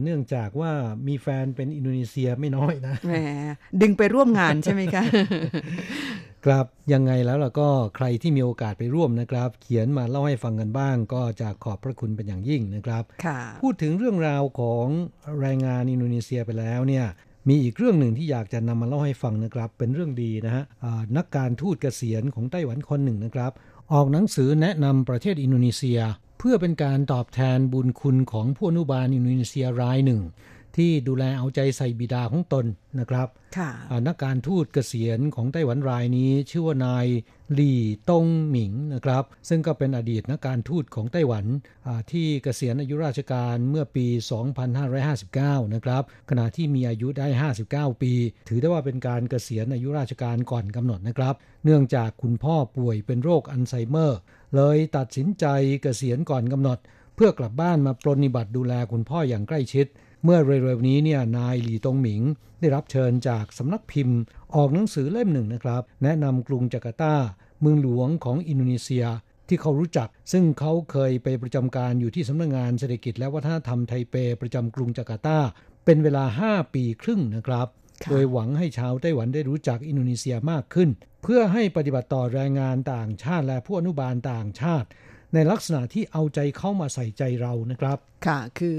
เนื่องจากว่ามีแฟนเป็นอินโดนีเซียไม่น้อยนะแหมดึงไปร่วมงานใช่ไหมคะ ครับยังไงแล้วล่ะก็ใครที่มีโอกาสไปร่วมนะครับ เขียนมาเล่าให้ฟังกันบ้าง ก็จะขอบพระคุณเป็นอย่างยิ่งนะครับ พูดถึงเรื่องราวของแรงงานอินโดนีเซียไปแล้วเนี่ยมีอีกเรื่องหนึ่งที่อยากจะนำมาเล่าให้ฟังนะครับ เป็นเรื่องดีนะฮะนักการทูตเกษียณของไต้หวันคนหนึ่งนะครับ ออกหนังสือแนะนำประเทศอินโดนีเซีย เพื่อเป็นการตอบแทนบุญคุณของผู้อนุบาลอินโดนีเซียรายหนึ่ง ที่ดูแลเอาใจใส่บิดาของตนนะครับนักการทูตเกษียณของไต้หวันรายนี้ ชื่อว่านายหลี่ตงหมิงนะครับ ซึ่งก็เป็นอดีตนักการทูตของไต้หวันที่เกษียณอายุราชการเมื่อปี 2559 นะครับ ขณะที่มีอายุได้ 59 ปี ถือได้ว่าเป็นการเกษียณอายุราชการก่อนกำหนดนะครับ เนื่องจากคุณพ่อป่วยเป็นโรคอัลไซเมอร์ เลยตัดสินใจเกษียณก่อนกำหนด เพื่อกลับบ้านมาปรนิบัติดูแลคุณพ่ออย่างใกล้ชิด เมื่อเร็วๆนี้เนี่ยนายหลีตงหมิง ได้รับเชิญจากสำนักพิมพ์ ออกหนังสือเล่มหนึ่งนะครับ แนะนำกรุงจาการ์ตา เมืองหลวงของอินโดนีเซียที่เขารู้จัก ซึ่งเขาเคยไปประจำการอยู่ที่สำนักงงานเศรษฐกิจและวัฒนธรรมไทเปประจำกรุงจาการ์ตา เป็นเวลา 5 ปีครึ่งนะครับ โดยหวังให้ชาวไต้หวันได้รู้จักอินโดนีเซียมากขึ้น เพื่อให้ปฏิบัติต่อแรงงานต่างชาติ และผู้อนุบาลต่างชาติ ในลักษณะที่เอาใจเข้ามาใส่ใจเรานะครับ ค่ะ คือ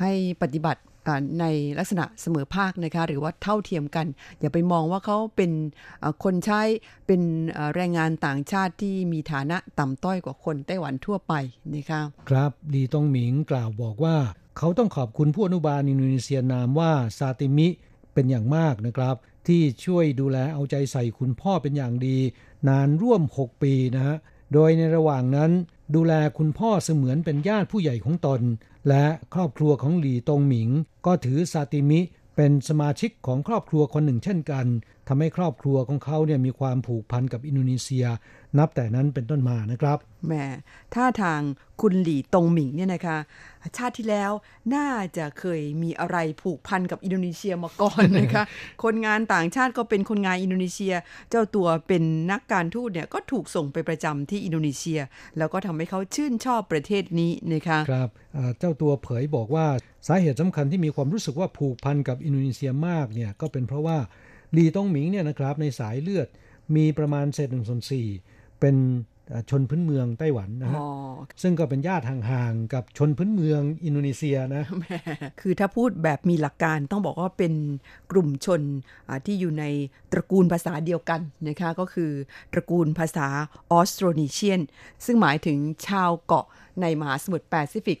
ให้ปฏิบัติในลักษณะเสมอภาคนะคะหรือว่าเท่าเทียมกัน อย่าไปมองว่าเขาเป็นคนใช้เป็นแรงงานต่างชาติที่มีฐานะต่ำต้อยกว่าคนไต้หวันทั่วไปนะคะครับดีตงหมิงกล่าวบอกว่า เขาต้องขอบคุณผู้อนุบาลอินโดนีเซียนามว่าซาติมิเป็นอย่างมากนะครับ ที่ช่วยดูแลเอาใจใส่คุณพ่อเป็นอย่างดี นานร่วม 6 ปีนะฮะ โดยในระหว่างนั้น ดูแลคุณพ่อเสมือนเป็นญาติผู้ใหญ่ของตน และครอบครัวของหลีตงหมิง ก็ถือซาติมิเป็นสมาชิกของครอบครัวคนหนึ่งเช่นกันทำให้ครอบครัวของเขาเนี่ยมีความผูกพันกับอินโดนีเซีย นับแต่นั้นเป็นต้นมานะครับแหมถ้าทางคุณหลี่ตงหมิงเนี่ยนะคะ ชาติที่แล้วน่าจะเคยมีอะไรผูกพันกับอินโดนีเซียมาก่อนนะคะ คนงานต่างชาติก็เป็นคนงานอินโดนีเซีย เจ้าตัวเป็นนักการทูตเนี่ยก็ถูกส่งไปประจำที่อินโดนีเซีย แล้วก็ทำให้เขาชื่นชอบประเทศนี้นะคะครับเจ้าตัวเผยบอกว่าสาเหตุสำคัญที่มีความรู้สึกว่าผูกพันกับอินโดนีเซียมากเนี่ยก็เป็นเพราะว่าลีตงหมิงเนี่ยนะครับในสายเลือดมีประมาณเศษหนึ่งส่วนสี่ เป็นชนพื้นเมืองไต้หวันนะฮะซึ่งก็เป็นญาติห่างๆกับชนพื้นเมืองอินโดนีเซียนะคือถ้าพูดแบบมีหลักการต้องบอกว่าเป็นกลุ่มชนที่อยู่ในตระกูลภาษาเดียวกันนะคะก็คือตระกูลภาษาออสโตรนีเซียน ซึ่งหมายถึงชาวเกาะในมหาสมุทรแปซิฟิก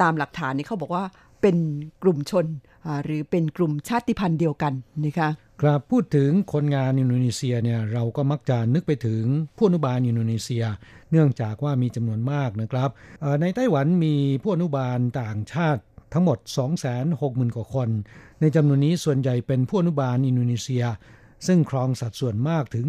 ตามหลักฐานนี้เขาบอกว่า เป็นกลุ่มชน หรือเป็นกลุ่มชาติพันธุ์เดียวกันนะคะครับพูดถึงคนงานอินโดนีเซียเนี่ยเราก็มักจะนึกไปถึงผู้อนุบาลอินโดนีเซีย เนื่องจากว่ามีจำนวนมากนะครับ ในไต้หวันมีผู้อนุบาลต่างชาติทั้งหมด 260,000 กว่าคน ในจำนวนนี้ส่วนใหญ่เป็นผู้อนุบาลอินโดนีเซีย ซึ่งครองสัดส่วนมากถึง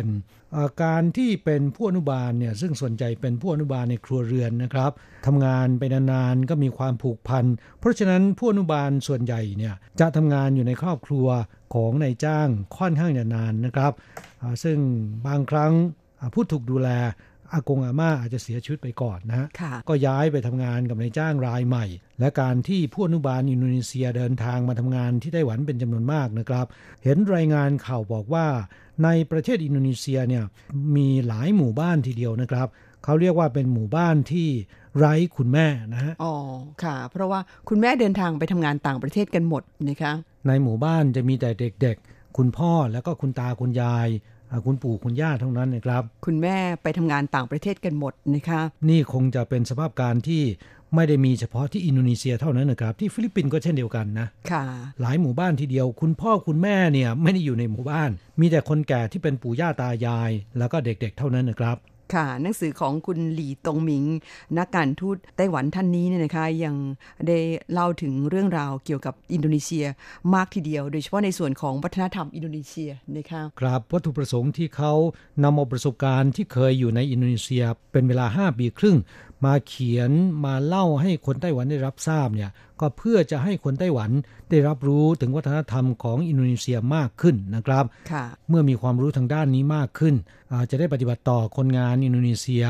76%การที่เป็นผู้อนุบาลเนี่ยซึ่งส่วนใหญ่เป็นผู้อนุบาลในครัวเรือนนะครับทำงานไปนานๆก็มีความผูกพัน เพราะฉะนั้นผู้อนุบาลส่วนใหญ่เนี่ยจะทำงานอยู่ในครอบครัวของนายจ้างค่อนข้างจะนานนะครับ ซึ่งบางครั้งผู้ถูกดูแล อากงอาม่าอาจจะเสียชีวิตไปก่อนนะฮะก็ย้ายไปทำงานกับนายจ้างรายใหม่ และการที่ผู้อนุบาลอินโดนีเซียเดินทางมาทำงานที่ไต้หวันเป็นจำนวนมากนะครับ เห็นรายงานข่าวบอกว่า ในประเทศอินโดนีเซียเนี่ยมีหลายหมู่บ้านทีเดียวนะครับเขาเรียกว่าเป็นหมู่บ้านที่ไร้คุณแม่นะฮะอ๋อค่ะ เพราะว่าคุณแม่เดินทางไปทำงานต่างประเทศกันหมดนะคะในหมู่บ้านจะมีแต่เด็กๆ คุณพ่อแล้วก็คุณตาคุณยายอ่า คุณปู่คุณย่าเท่านั้นนะครับ คุณแม่ไปทำงานต่างประเทศกันหมดนะคะนี่คงจะเป็นสภาพการที่ไม่ได้มีเฉพาะที่อินโดนีเซียเท่านั้นนะครับ ที่ฟิลิปปินส์ก็เช่นเดียวกันนะค่ะ หลายหมู่บ้านทีเดียว คุณพ่อคุณแม่เนี่ยไม่ได้อยู่ในหมู่บ้าน มีแต่คนแก่ที่เป็นปู่ย่าตายาย แล้วก็เด็กๆเท่านั้นนะครับ ค่ะหนังสือของคุณหลี่ตงหมิง นักการทูตไต้หวันท่านนี้เนี่ยนะคะยังได้เล่าถึงเรื่องราวเกี่ยวกับอินโดนีเซียมากทีเดียว โดยเฉพาะในส่วนของวัฒนธรรมอินโดนีเซียนะคะครับวัตถุประสงค์ที่เขานำเอาประสบการณ์ที่เคยอยู่ในอินโดนีเซียเป็นเวลา 5 ปีครึ่ง มาเขียนมาเล่าให้คนไต้หวันได้รับทราบเนี่ยก็เพื่อจะให้คนไต้หวันได้รับรู้ถึงวัฒนธรรมของอินโดนีเซียมากขึ้นนะครับค่ะเมื่อมีความรู้ทางด้านนี้มากขึ้นอ่าจะได้ปฏิบัติต่อคนงานอินโดนีเซีย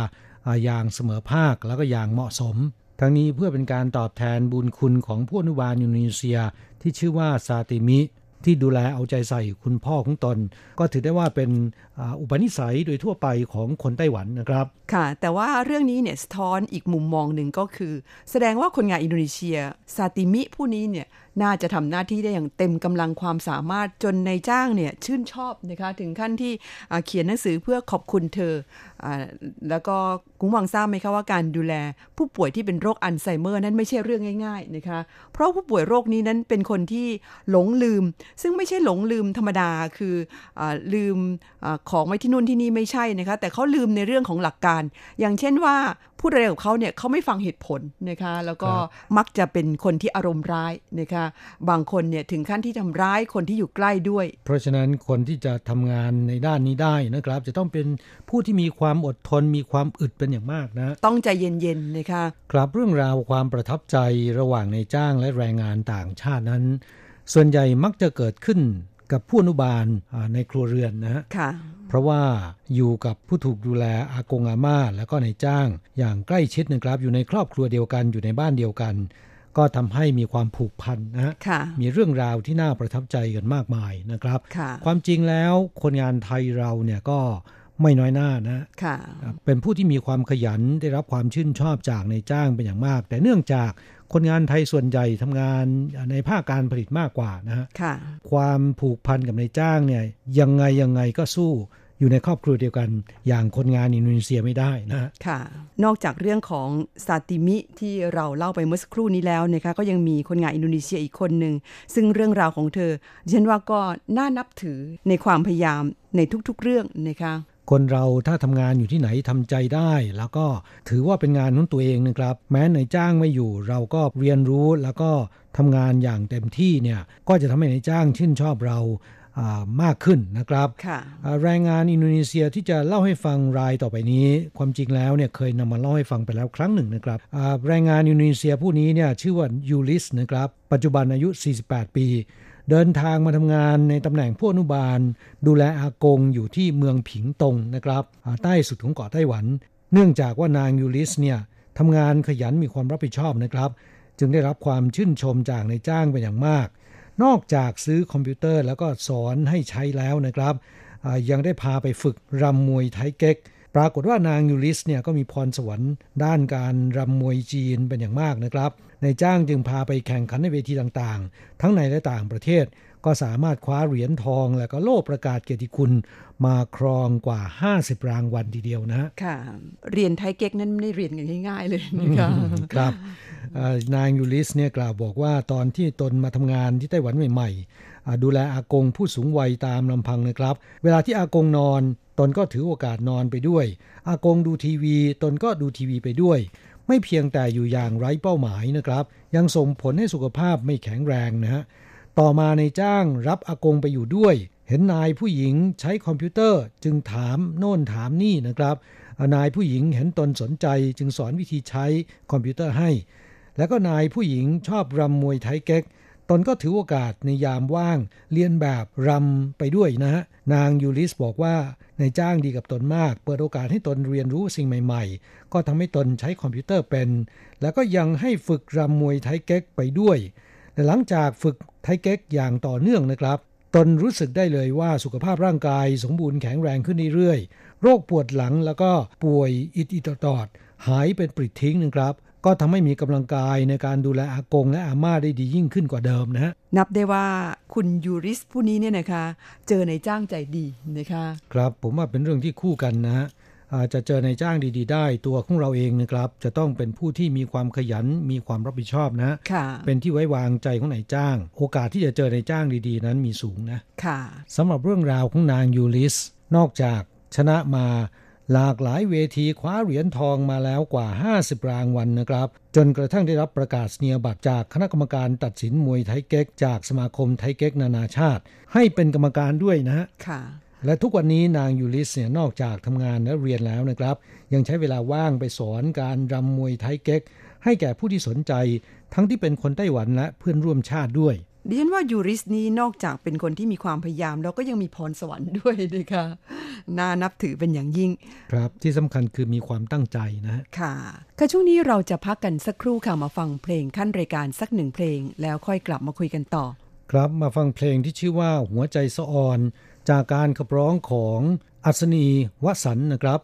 อ่าอย่างเสมอภาคแล้วก็อย่างเหมาะสม ทั้งนี้เพื่อเป็นการตอบแทนบุญคุณของผู้อนุบาลอินโดนีเซียที่ชื่อว่าซาติมิที่ดูแลเอาใจใส่คุณพ่อของตน ก็ถือได้ว่าเป็นอุปนิสัยโดยทั่วไปของคนไต้หวันนะครับ ค่ะ แต่ว่าเรื่องนี้เนี่ยสะท้อนอีกมุมมองหนึ่งก็คือ แสดงว่าคนงานอินโดนีเซียซาติมิผู้นี้เนี่ยน่าจะทำหน้าที่ได้อย่างเต็มกำลังความสามารถจนนายจ้างเนี่ยชื่นชอบนะคะถึงขั้นที่เขียนหนังสือเพื่อขอบคุณเธออแล้วก็กุ้งวังทราบไหมคะว่าการดูแลผู้ป่วยที่เป็นโรคอัลไซเมอร์นั้นไม่ใช่เรื่องง่าย ๆนะคะ เพราะผู้ป่วยโรคนี้นั้นเป็นคนที่หลงลืม ซึ่งไม่ใช่หลงลืมธรรมดาคืออลืมของไว้ที่นู่นที่นี่ไม่ใช่นะคะ แต่เขาลืมในเรื่องของหลักการ อย่างเช่นว่าพูดอะไรกับเขาเนี่ยเขาไม่ฟังเหตุผลนะคะ แล้วก็มักจะเป็นคนที่อารมณ์ร้ายนะคะ บางคนเนี่ยถึงขั้นที่ทำร้ายคนที่อยู่ใกล้ด้วย เพราะฉะนั้นคนที่จะทำงานในด้านนี้ได้นะครับ จะต้องเป็นผู้ที่มีความอดทนมีความอึดเป็นอย่างมากนะ ต้องใจเย็นๆนะคะครับเรื่องราวความประทับใจระหว่างในายจ้างและแรงงานต่างชาตินั้น ส่วนใหญ่มักจะเกิดขึ้น กับผู้อนุบาลอ่าในครัวเรือนนะฮะค่ะเพราะว่าอยู่กับผู้ถูกดูแลอากงอาม่าแล้วก็ในายจ้าง อย่างใกล้ชิดนะครับ อยู่ในครอบครัวเดียวกันอยู่ในบ้านเดียวกัน ก็ทำให้มีความผูกพันนะฮะค่ะมีเรื่องราวที่น่าประทับใจกันมากมายนะครับค่ะความจริงแล้วคนงานไทยเราเนี่ยก็ ไม่น้อยหน้านะค่ะเป็นผู้ที่มีความขยันได้รับความชื่นชอบจากในายจ้างเป็นอย่างมาก แต่เนื่องจากคนงานไทยส่วนใหญ่ทำงานในภาคการผลิตมากกว่านะฮะค่ะความผูกพันกับนายจ้างเนี่ยยังไงยังไงก็สู้อยู่ในครอบครัวเดียวกันอย่างคนงานอินโดนีเซียไม่ได้นะฮะค่ะ นอกจากเรื่องของซาติมิที่เราเล่าไปเมื่อสักครู่นี้แล้วนะคะก็ยังมีคนงานอินโดนีเซียอีกคนหนึ่งซึ่งเรื่องราวของเธอดิฉันว่าก็น่านับถือในความพยายามในทุกๆเรื่องนะคะ คนเราถ้าทำงานอยู่ที่ไหนทำใจได้ แล้วก็ถือว่าเป็นงานของตัวเองนะครับ แม้นายจ้างไม่อยู่ เราก็เรียนรู้แล้วก็ทำงานอย่างเต็มที่เนี่ยก็จะทำให้นายจ้างชื่นชอบเราอ่ามากขึ้นนะครับค่ะอ่าแรงงานอินโดนีเซียที่จะเล่าให้ฟังรายต่อไปนี้ ความจริงแล้วเนี่ยเคยนำมาเล่าให้ฟังไปแล้วครั้งหนึ่งนะครับอ่าแรงงานอินโดนีเซียผู้นี้เนี่ยชื่อว่ายูลิสนะครับ ปัจจุบันอายุ 48 ปี เดินทางมาทำงานในตำแหน่งผู้อนุบาล ดูแลอากงอยู่ที่เมืองผิงตงนะครับใต้สุดของเกาะไต้หวัน เนื่องจากว่านางยูลิสเนี่ยทำงานขยันมีความรับผิดชอบนะครับ จึงได้รับความชื่นชมจากนายจ้างเป็นอย่างมาก นอกจากซื้อคอมพิวเตอร์แล้วก็สอนให้ใช้แล้วนะครับยังได้พาไปฝึกรำมวยไทเก๊ก ปรากฏว่านางยูลิสเนี่ยก็มีพรสวรรค์ด้านการรำมวยจีนเป็นอย่างมากนะครับ นายจ้างจึงพาไปแข่งขันในเวทีต่างๆ ทั้งในและต่างประเทศ ก็สามารถคว้าเหรียญทองและก็โล่ประกาศเกียรติคุณมาครองกว่า 50 รางวัลทีเดียวนะฮะค่ะ เรียนไทยเก๊กนั้นไม่ได้เรียนกันง่ายๆเลยนะคะครับเอ่อนางยูลิสเนี่ยกล่าวบอกว่าตอนที่ตนมาทำงานที่ไต้หวันใหม่ๆอ่า ดูแลอากงผู้สูงวัยตามลำพังนะครับ เวลาที่อากงนอน ตนก็ถือโอกาสนอนไปด้วย อากงดูทีวี ตนก็ดูทีวีไปด้วย ไม่เพียงแต่อยู่อย่างไร้เป้าหมายนะครับ ยังส่งผลให้สุขภาพไม่แข็งแรงนะฮะต่อมานายจ้างรับอากงไปอยู่ด้วย เห็นนายผู้หญิงใช้คอมพิวเตอร์จึงถามโน่นถามนี่นะครับนายผู้หญิงเห็นตนสนใจจึงสอนวิธีใช้คอมพิวเตอร์ให้ แล้วก็นายผู้หญิงชอบรำมวยไทเก๊ก ตนก็ถือโอกาสในยามว่างเลียนแบบรำไปด้วยนะฮะนางยูลิสบอกว่านายจ้างดีกับตนมาก เปิดโอกาสให้ตนเรียนรู้สิ่งใหม่ๆ ก็ทำให้ตนใช้คอมพิวเตอร์เป็น แล้วก็ยังให้ฝึกรำมวยไทยเก๊กไปด้วยแต่หลังจากฝึกไทยเก๊กอย่างต่อเนื่องนะครับ ตนรู้สึกได้เลยว่าสุขภาพร่างกายสมบูรณ์แข็งแรงขึ้นเรื่อยๆโรคปวดหลังแล้วก็ป่วยอิดอิดตอดหายเป็นปริดทิ้งนะครับ ก็ทำให้มีกำลังกายในการดูแลอากงและอาม่าได้ดียิ่งขึ้นกว่าเดิมนะฮะนับได้ว่าคุณยูริสผู้นี้เนี่ยนะคะ เจอในจ้างใจดีนะคะครับผมว่าเป็นเรื่องที่คู่กันนะฮะอาจจะเจอในจ้างดี ๆ ได้ตัวของเราเองนะครับ จะต้องเป็นผู้ที่มีความขยันมีความรับผิดชอบนะค่ะเป็นที่ไว้วางใจของนายจ้าง โอกาสที่จะเจอในจ้างดีๆ นั้นมีสูงนะค่ะสำหรับเรื่องราวของนางยูลิส นอกจากชนะมา หลากหลายเวทีคว้าเหรียญทองมาแล้วกว่า 50 รางวัลนะครับ จนกระทั่งได้รับประกาศนียบัตรจากคณะกรรมการตัดสินมวยไทเก๊ก จากสมาคมไทเก๊กนานาชาติ ให้เป็นกรรมการด้วยนะฮะค่ะและทุกวันนี้นางยูลิสเนี่ยนอกจากทำงานและเรียนแล้วนะครับ ยังใช้เวลาว่างไปสอนการรำมวยไทเก๊ก ให้แก่ผู้ที่สนใจ ทั้งที่เป็นคนไต้หวันและเพื่อนร่วมชาติด้วย ดิฉันว่ายูริสนี้นอกจากเป็นคนที่มีความพยายาม แล้วก็ยังมีพรสวรรค์ด้วยนะคะน่านับถือเป็นอย่างยิ่ง ครับที่สำคัญคือมีความตั้งใจนะฮะค่ะค่ะช่วงนี้เราจะพักกันสักครู่ค่ะมาฟังเพลงขั้นรายการสักหนึ่งเพลง แล้วค่อยกลับมาคุยกันต่อ ครับมาฟังเพลงที่ชื่อว่าหัวใจสะออน จากการขับร้องของอัศนีวสันต์นะครับ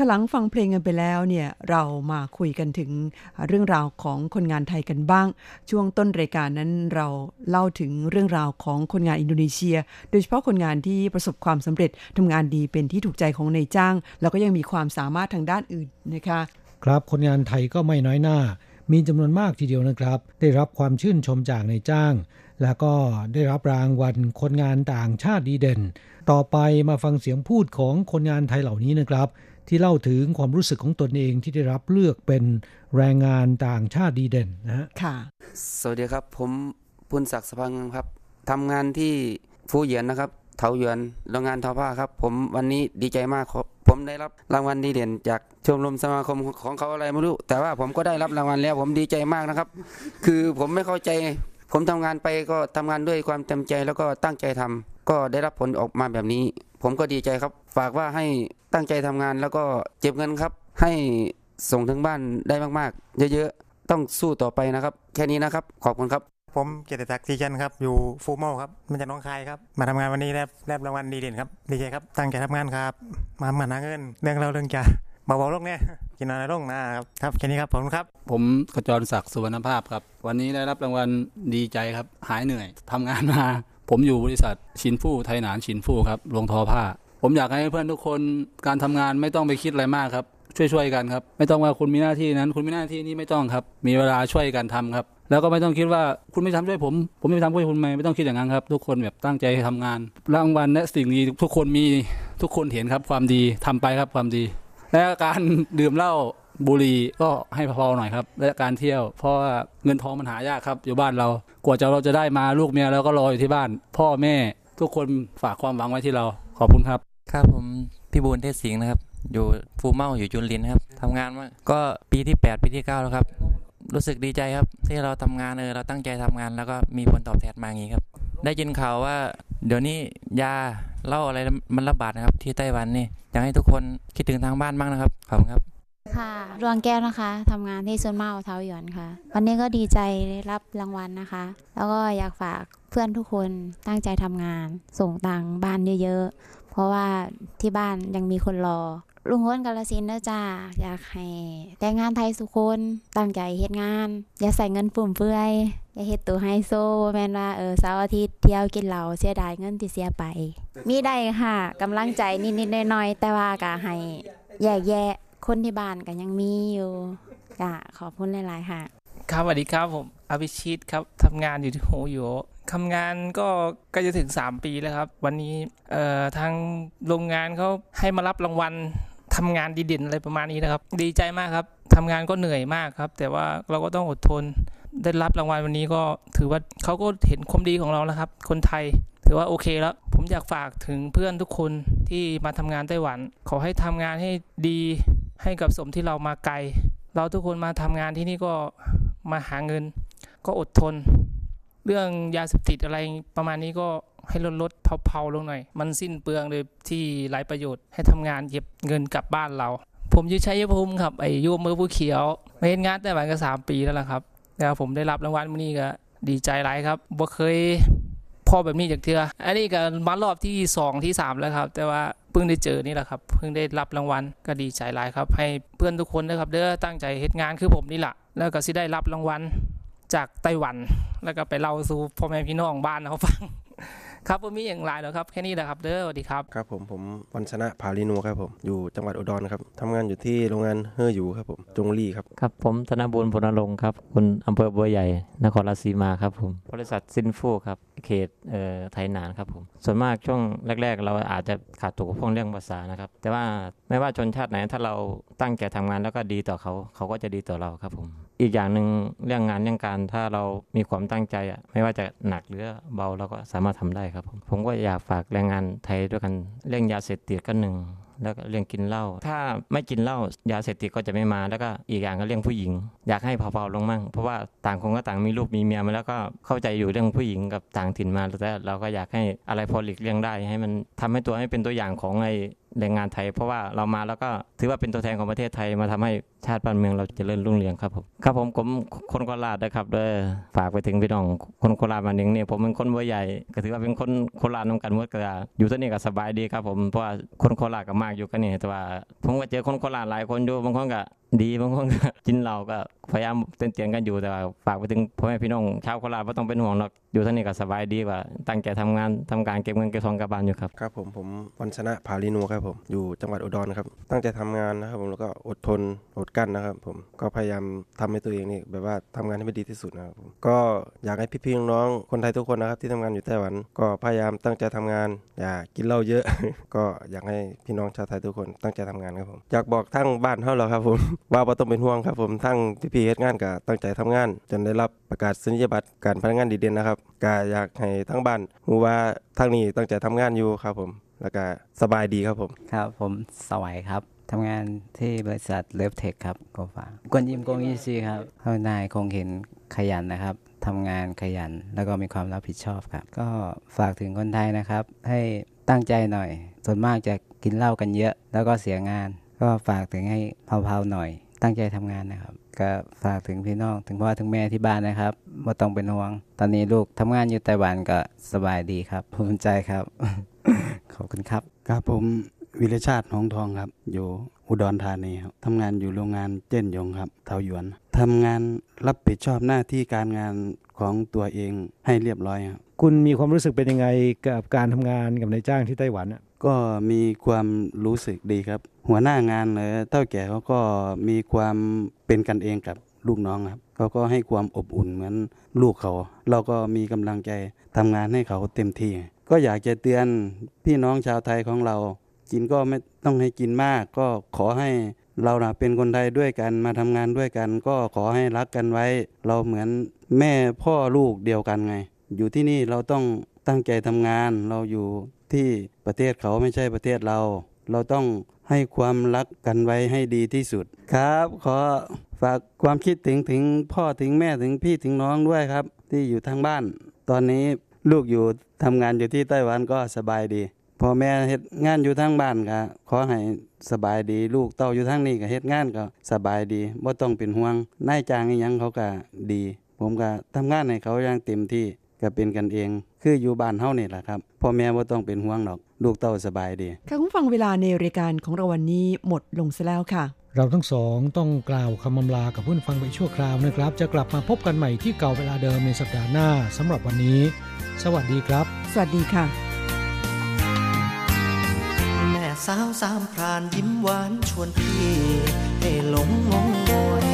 ขลังฟังเพลงกันไปแล้วเนี่ยเรามาคุยกันถึงเรื่องราวของคนงานไทยกันบ้าง ช่วงต้นรายการนั้นเราเล่าถึงเรื่องราวของคนงานอินโดนีเซีย โดยเฉพาะคนงานที่ประสบความสำเร็จทำงานดีเป็นที่ถูกใจของนายจ้าง แล้วก็ยังมีความสามารถทางด้านอื่นนะคะ ครับคนงานไทยก็ไม่น้อยหน้า มีจำนวนมากทีเดียวนะครับ ได้รับความชื่นชมจากนายจ้าง แล้วก็ได้รับรางวัลคนงานต่างชาติดีเด่น ต่อไปมาฟังเสียงพูดของคนงานไทยเหล่านี้นะครับ ที่เล่าถึงความรู้สึกของตนเองที่ได้รับเลือกเป็นแรงงานต่างชาติดีเด่นนะฮะค่ะ สวัสดีครับ ผมปุณศักดิ์สพังครับทำงานที่ฟูเหยียนนะครับเถาหยวนโรงงานทอผ้าครับ ผมวันนี้ดีใจมากครับผมได้รับรางวัลดีเด่น จากชมรมสมาคมของเขาอะไรไม่รู้ แต่ว่าผมก็ได้รับรางวัลแล้ว ผมดีใจมากนะครับ คือผมไม่เข้าใจ ผมทำงานไปก็ทำงานด้วยความเต็มใจแล้วก็ตั้งใจทำก็ได้รับผลออกมาแบบนี้ ผมก็ดีใจครับ ฝากว่าให้ตั้งใจทำงานแล้วก็เก็บเงินครับ ให้ส่งถึงบ้านได้มากๆ เยอะๆ ต้องสู้ต่อไปนะครับ แค่นี้นะครับ ขอบคุณครับ ผมเกียรติศักดิ์ทีจันครับ อยู่ฟูโมครับมันจะน้องคายครับ มาทำงานวันนี้ได้ได้รางวัลดีเด่นครับ ดีใจครับ ตั้งใจทำงานครับ มามาหาเงิน เรื่องเราเรื่องจะเบาๆลงเนี่ย กินอะไรลงนะครับครับแค่นี้ครับผมครับ ผมขจรศักดิ์สุวรรณภาพครับ วันนี้ได้รับรางวัลดีใจครับ หายเหนื่อยทำงานมา ผมอยู่บริษัทชินฟู่ไทยหนานชินฟู่ครับลงทอผ้า ผมอยากให้เพื่อนทุกคนการทำงานไม่ต้องไปคิดอะไรมากครับช่วยๆกันครับ ไม่ต้องว่าคุณมีหน้าที่นั้น คุณมีหน้าที่นี้ไม่ต้องครับ มีเวลาช่วยกันทำครับ แล้วก็ไม่ต้องคิดว่าคุณไม่ทำช่วยผม ผมไม่ทำช่วยคุณไหมไม่ต้องคิดอย่างนั้นครับ ทุกคนแบบตั้งใจทำงานรางวัลและสิ่งดีทุกคนมีทุกคนเห็นครับความดีทำไปครับความดี และการดื่มเหล้าบุหรี่ก็ให้พอๆหน่อยครับและการเที่ยว เพราะว่าเงินทองมันหายากครับอยู่บ้านเรา กว่าจะเราจะได้มาลูกเมียเราก็รออยู่ที่บ้าน พ่อแม่ทุกคนฝากความหวังไว้ที่เราขอบคุณครับ ครับผมพี่บูลเทศสิงห์นะครับ อยู่ฟูเมาอยู่จุนลินครับทำงานมาก็ปีที่ 8 ปีที่ 9 แล้วครับ รู้สึกดีใจครับ ที่เราทำงานเออเราตั้งใจทำงานแล้วก็มีผลตอบแทนมาอย่างนี้ครับ ได้ยินข่าวว่า เดี๋ยวนี้ยาเหล้าอะไรมันระบาดนะครับ ที่ไต้หวันนี่อยากให้ทุกคนคิดถึงทางบ้านบ้างนะครับขอบคุณครับ ค่ะดวงแก้วนะคะทำงานที่ซุนเมาเทาหยวนค่ะ วันนี้ก็ดีใจได้รับรางวัลนะคะ แล้วก็อยากฝากเพื่อนทุกคนตั้งใจทำงาน ส่งตังค์บ้านเยอะๆเพราะว่าที่บ้านยังมีคนรอ ลุงพ้นกาลสินธุ์เด้อจ้าอยากให้แต่งงานไทยสุคนตั้งใจเฮ็ดงาน อย่าใส่เงินฟุ่มเฟือย อย่าเฮ็ดตัวไฮโซแม่นว่าเออเสาร์อาทิตย์เที่ยวกินเหล้าเสียดายเงินที่เสียไป มีได้ค่ะกำลังใจนิดๆหน่อยๆแต่ว่าก็ให้แยกแยะคนที่บ้านก็ยังมีอยู่จ้ะขอบคุณหลายๆค่ะ ครับสวัสดีครับผมอภิชิตครับทำงานอยู่ที่โฮโยทำงานก็ใก็จะถึง 3 ปีแล้วครับ วันนี้เอ่อทางโรงงานเขาให้มารับรางวัล ทำงานดีเด่นอะไรประมาณนี้นะครับ ดีใจมากครับทำงานก็เหนื่อยมากครับ แต่ว่าเราก็ต้องอดทน ได้รับรางวัลวันนี้ก็ถือว่าเขาก็เห็นความดีของเราแล้วครับ คนไทยถือว่าโอเคแล้ว ผมอยากฝากถึงเพื่อนทุกคนที่มาทำงานไต้หวัน ขอให้ทำงานให้ดีให้กับสมที่เรามาไกล เราทุกคนมาทำงานที่นี่ก็มาหาเงิน ก็อดทน เรื่องยาเสพติดอะไรประมาณนี้ก็ ให้ลดลดเผาๆลงหน่อย มันสิ้นเปลืองเลยที่ไร้ประโยชน์ให้ทำงานเก็บเงินกลับบ้านเรา ผมอยูชัยภูมิครับไอ้ยูมือผู้เขียวมาเห็นงานไต้หวันก็สามปีแล้วล่ะครับแล้วผมได้รับรางวัลมื้อนี้ก็ดีใจหลายครับบ่เคยพ่อแบบนี้จากเทืออันนี้ก็มารอบที่สองที่สามแล้วครับ แต่ว่าเพิ่งได้เจอนี่แหละครับ เพิ่งได้รับรางวัลก็ดีใจหลายครับ ให้เพื่อนทุกคนนะครับ เด้อตั้งใจเฮ็ดงานคือผมนี่แหละแล้วก็สิได้รับรางวัลจากไต้หวัน แล้วก็ไปเล่าสู่พ่อแม่พี่น้องบ้านเขาฟัง ครับผมมีอย่างไรแล้วครับแค่นี้แหละครับเด้อสวัสดีครับครับผมผมวันชนะภาลินูครับผมอยู่จังหวัดอุดรครับทำงานอยู่ที่โรงงานเฮออยู่ครับผมจงลี่ครับครับผมธนบุญพลนรงค์ครับคุณอำเภอบัวใหญ่ นครราชสีมาครับผมบริษัทซินฟูครับเขตเอ่อไทยนานครับผมส่วนมากช่วงแรก ๆ เราอาจจะขาดตกบกพร่องเรื่องภาษานะครับแต่ว่าไม่ว่าชนชาติไหนถ้าเราตั้งใจทำงานแล้วก็ดีต่อเขาเขาก็จะดีต่อเราครับผม อีกอย่างหนึ่งเรื่องงานเรื่องการถ้าเรามีความตั้งใจอะไม่ว่าจะหนักหรือเบาเราก็สามารถทำได้ครับ ผมผมก็อยากฝากแรงงานไทยด้วยกันเรื่องยาเสพติดก็หนึ่งแล้วก็เรื่องกินเหล้าถ้าไม่กินเหล้ายาเสพติดก็จะไม่มา แล้วก็อีกอย่างก็เรื่องผู้หญิง อยากให้เผาๆลงมั่งเพราะว่าต่างคนก็ต่างมีลูกมีเมียมาแล้วก็เข้าใจอยู่เรื่องผู้หญิงกับต่างถิ่นมาแต่เราก็อยากให้อะไรพอหลีกเลี่ยงได้ให้มันทำให้ตัวให้เป็นตัวอย่างของไอ แรงงานไทย เพราะว่าเรามาแล้วก็ถือว่าเป็นตัวแทนของประเทศไทยมาทำให้ชาติบ้านเมืองเราจเจริญรุ่งเรืองครับผมครับผมผมคนโคราชนะครับเด้อฝากไปถึงพี่น้องคนโคราชมาหนึ่งเนี่ยผมเป็นคนบัวใหญ่ ก็ถือว่าเป็นคนโคราชนำกันเมดก็อยู่ที่นี่ก็สบายดีครับผมเพราะว่าคนโคราชก็มากอยู่กันนี่แต่ว่าผมก็เจอคนโคราชหลายคนอยู่บางคนก็ดีบางคนก็กินเหล้าก็พยายามเตือนๆกันอยู่แต่ว่าฝากไปถึงพ่อแม่พี่น้องชาวโคราชว่าต้องเป็นห่วงหรอกอยู่ที่นี่ก็สบายดีกว่า ตั้งใจทำงานทำการเก็บเงินเก็บทองกับบ้านอยู่ครับครับผมผมวันชนะภาลินูครับผมอยู่จังหวัดอุดรครับ ตั้งใจทำงานนะครับผมแล้วก็อดทนอดกลั้นนะครับ ผมก็พยายามทำให้ตัวเองนี่แบบว่าทำงานให้มันดีที่สุดนะครับผมก็อยากให้พี่ๆน้องๆคนไทยทุกคนนะครับที่ทำงานอยู่ไต้หวัน ก็พยายามตั้งใจทำงาน อย่ากินเหล้าเยอะ ก็อยากให้พี่น้องชาวไทยทุกคนตั้งใจทำงานครับผมอยากบอกทั้งบ้านเฮาแล้วครับผมว่าบ่ต้องเป็นห่วงครับผมทั้งพี่เฮ็ดงานก็ตั้งใจทำงาน จนได้รับประกาศนียบัตรการพนักงานดีเด่นนะครับก็อยากให้ทั้งบ้านรู้ว่าทางนี้ตั้งใจทำงานอยู่ครับผมแล้วก็สบายดีครับผมครับผมสวัยครับทำงานที่บริษัทเลิฟเทคครับก็ฝากวนยิมกงยีซีครับเขานายคงเห็นขยันนะครับทำงานขยันแล้วก็มีความรับผิดชอบครับ ก็ฝากถึงคนไทยนะครับ ให้ตั้งใจหน่อย ส่วนมากจะกินเหล้ากันเยอะ แล้วก็เสียงาน ก็ฝากถึงให้เผาๆหน่อย ตั้งใจทำงานนะครับ ก็ฝากถึงพี่น้องถึงพ่อถึงแม่ที่บ้านนะครับไม่ต้องเป็นห่วง ตอนนี้ลูกทำงานอยู่ไต้หวันก็สบายดีครับภูมิใจครับ ขอบคุณครับครับผมวิรชาติหองทองครับ อยู่อุดรธานีครับทำงานอยู่โรงงานเจิ้นยงครับเทาหยวนทำงานรับผิดชอบหน้าที่การงานของตัวเองให้เรียบร้อยครับคุณมีความรู้สึกเป็นยังไงกับการทำงานกับนายจ้างที่ไต้หวันอะ ก็มีความรู้สึกดีครับ หัวหน้างานเลยเท่าแก่เขาก็มีความเป็นกันเองกับลูกน้องครับเขาก็ให้ความอบอุ่นเหมือนลูกเขา เราก็มีกำลังใจทำงานให้เขาเต็มที่ ก็อยากจะเตือนพี่น้องชาวไทยของเรา กินก็ไม่ต้องให้กินมาก ก็ขอให้เรานะเป็นคนไทยด้วยกันมาทำงานด้วยกัน ก็ขอให้รักกันไว้ เราเหมือนแม่พ่อลูกเดียวกันไง อยู่ที่นี่เราต้องตั้งใจทำงานเราอยู่ ที่ประเทศเขาไม่ใช่ประเทศเรา เราต้องให้ความรักกันไว้ให้ดีที่สุดครับ ขอฝากความคิดถึงถึงพ่อถึงแม่ถึงพี่ถึงน้องด้วยครับ ที่อยู่ทางบ้าน ตอนนี้ลูกอยู่ทำงานอยู่ที่ไต้หวันก็สบายดีพ่อแม่เฮ็ดงานอยู่ทางบ้านก็ขอให้สบายดี ลูกเต้าอยู่ทางนี้ก็เฮ็ดงานก็สบายดีบ่ต้องเป็นห่วงนายจ้างอีหยังเขาก็ดี ผมก็ทำงานให้เขาอย่างเต็มที่ ก็เป็นกันเอง คืออยู่บ้านเฮานี่แหละครับพ่อแม่บ่ต้องเป็นห่วงหรอก ลูกเต้าสบายดีค่ะคุณฟังเวลาในรายการของเราวันนี้หมดลงซะแล้วค่ะ เราทั้งสองต้องกล่าวคำอำลากับผู้ฟังไปชั่วคราวนะครับ จะกลับมาพบกันใหม่ที่เก่าเวลาเดิมในสัปดาห์หน้าสำหรับวันนี้ สวัสดีครับ สวัสดีค่ะ แม่สาวสามพรานยิ้มหวานชวนพี่ให้หลงงงงวย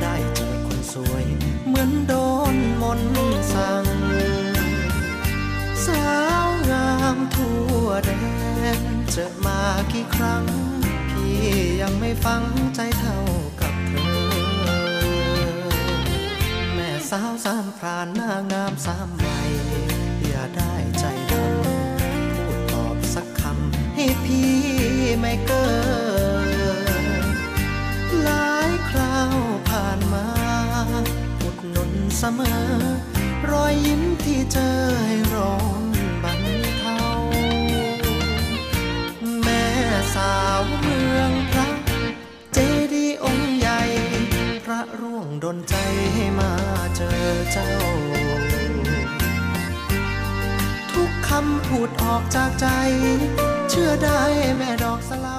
ได้เจอคนสวย เหมือนโดนมนต์สั่ง สาวงามทั่วแดนเจอมากี่ครั้ง พี่ยังไม่ฟังใจเท่ากับเธอ แม่สาวสามพรานหน้างามสามวัยอย่าได้ใจดำพูดตอบสักคำให้พี่ไม่เกินหลายคราวผ่านมาอุดหนุนเสมอ รอยยิ้มที่เจอให้ร้อนบรรเทาแม่สาวเมืองพระ เจดีย์องค์ใหญ่ พระร่วงดนใจให้มาเจอเจ้า ทุกคำพูดออกจากใจ เชื่อได้แม่ดอกสะเลา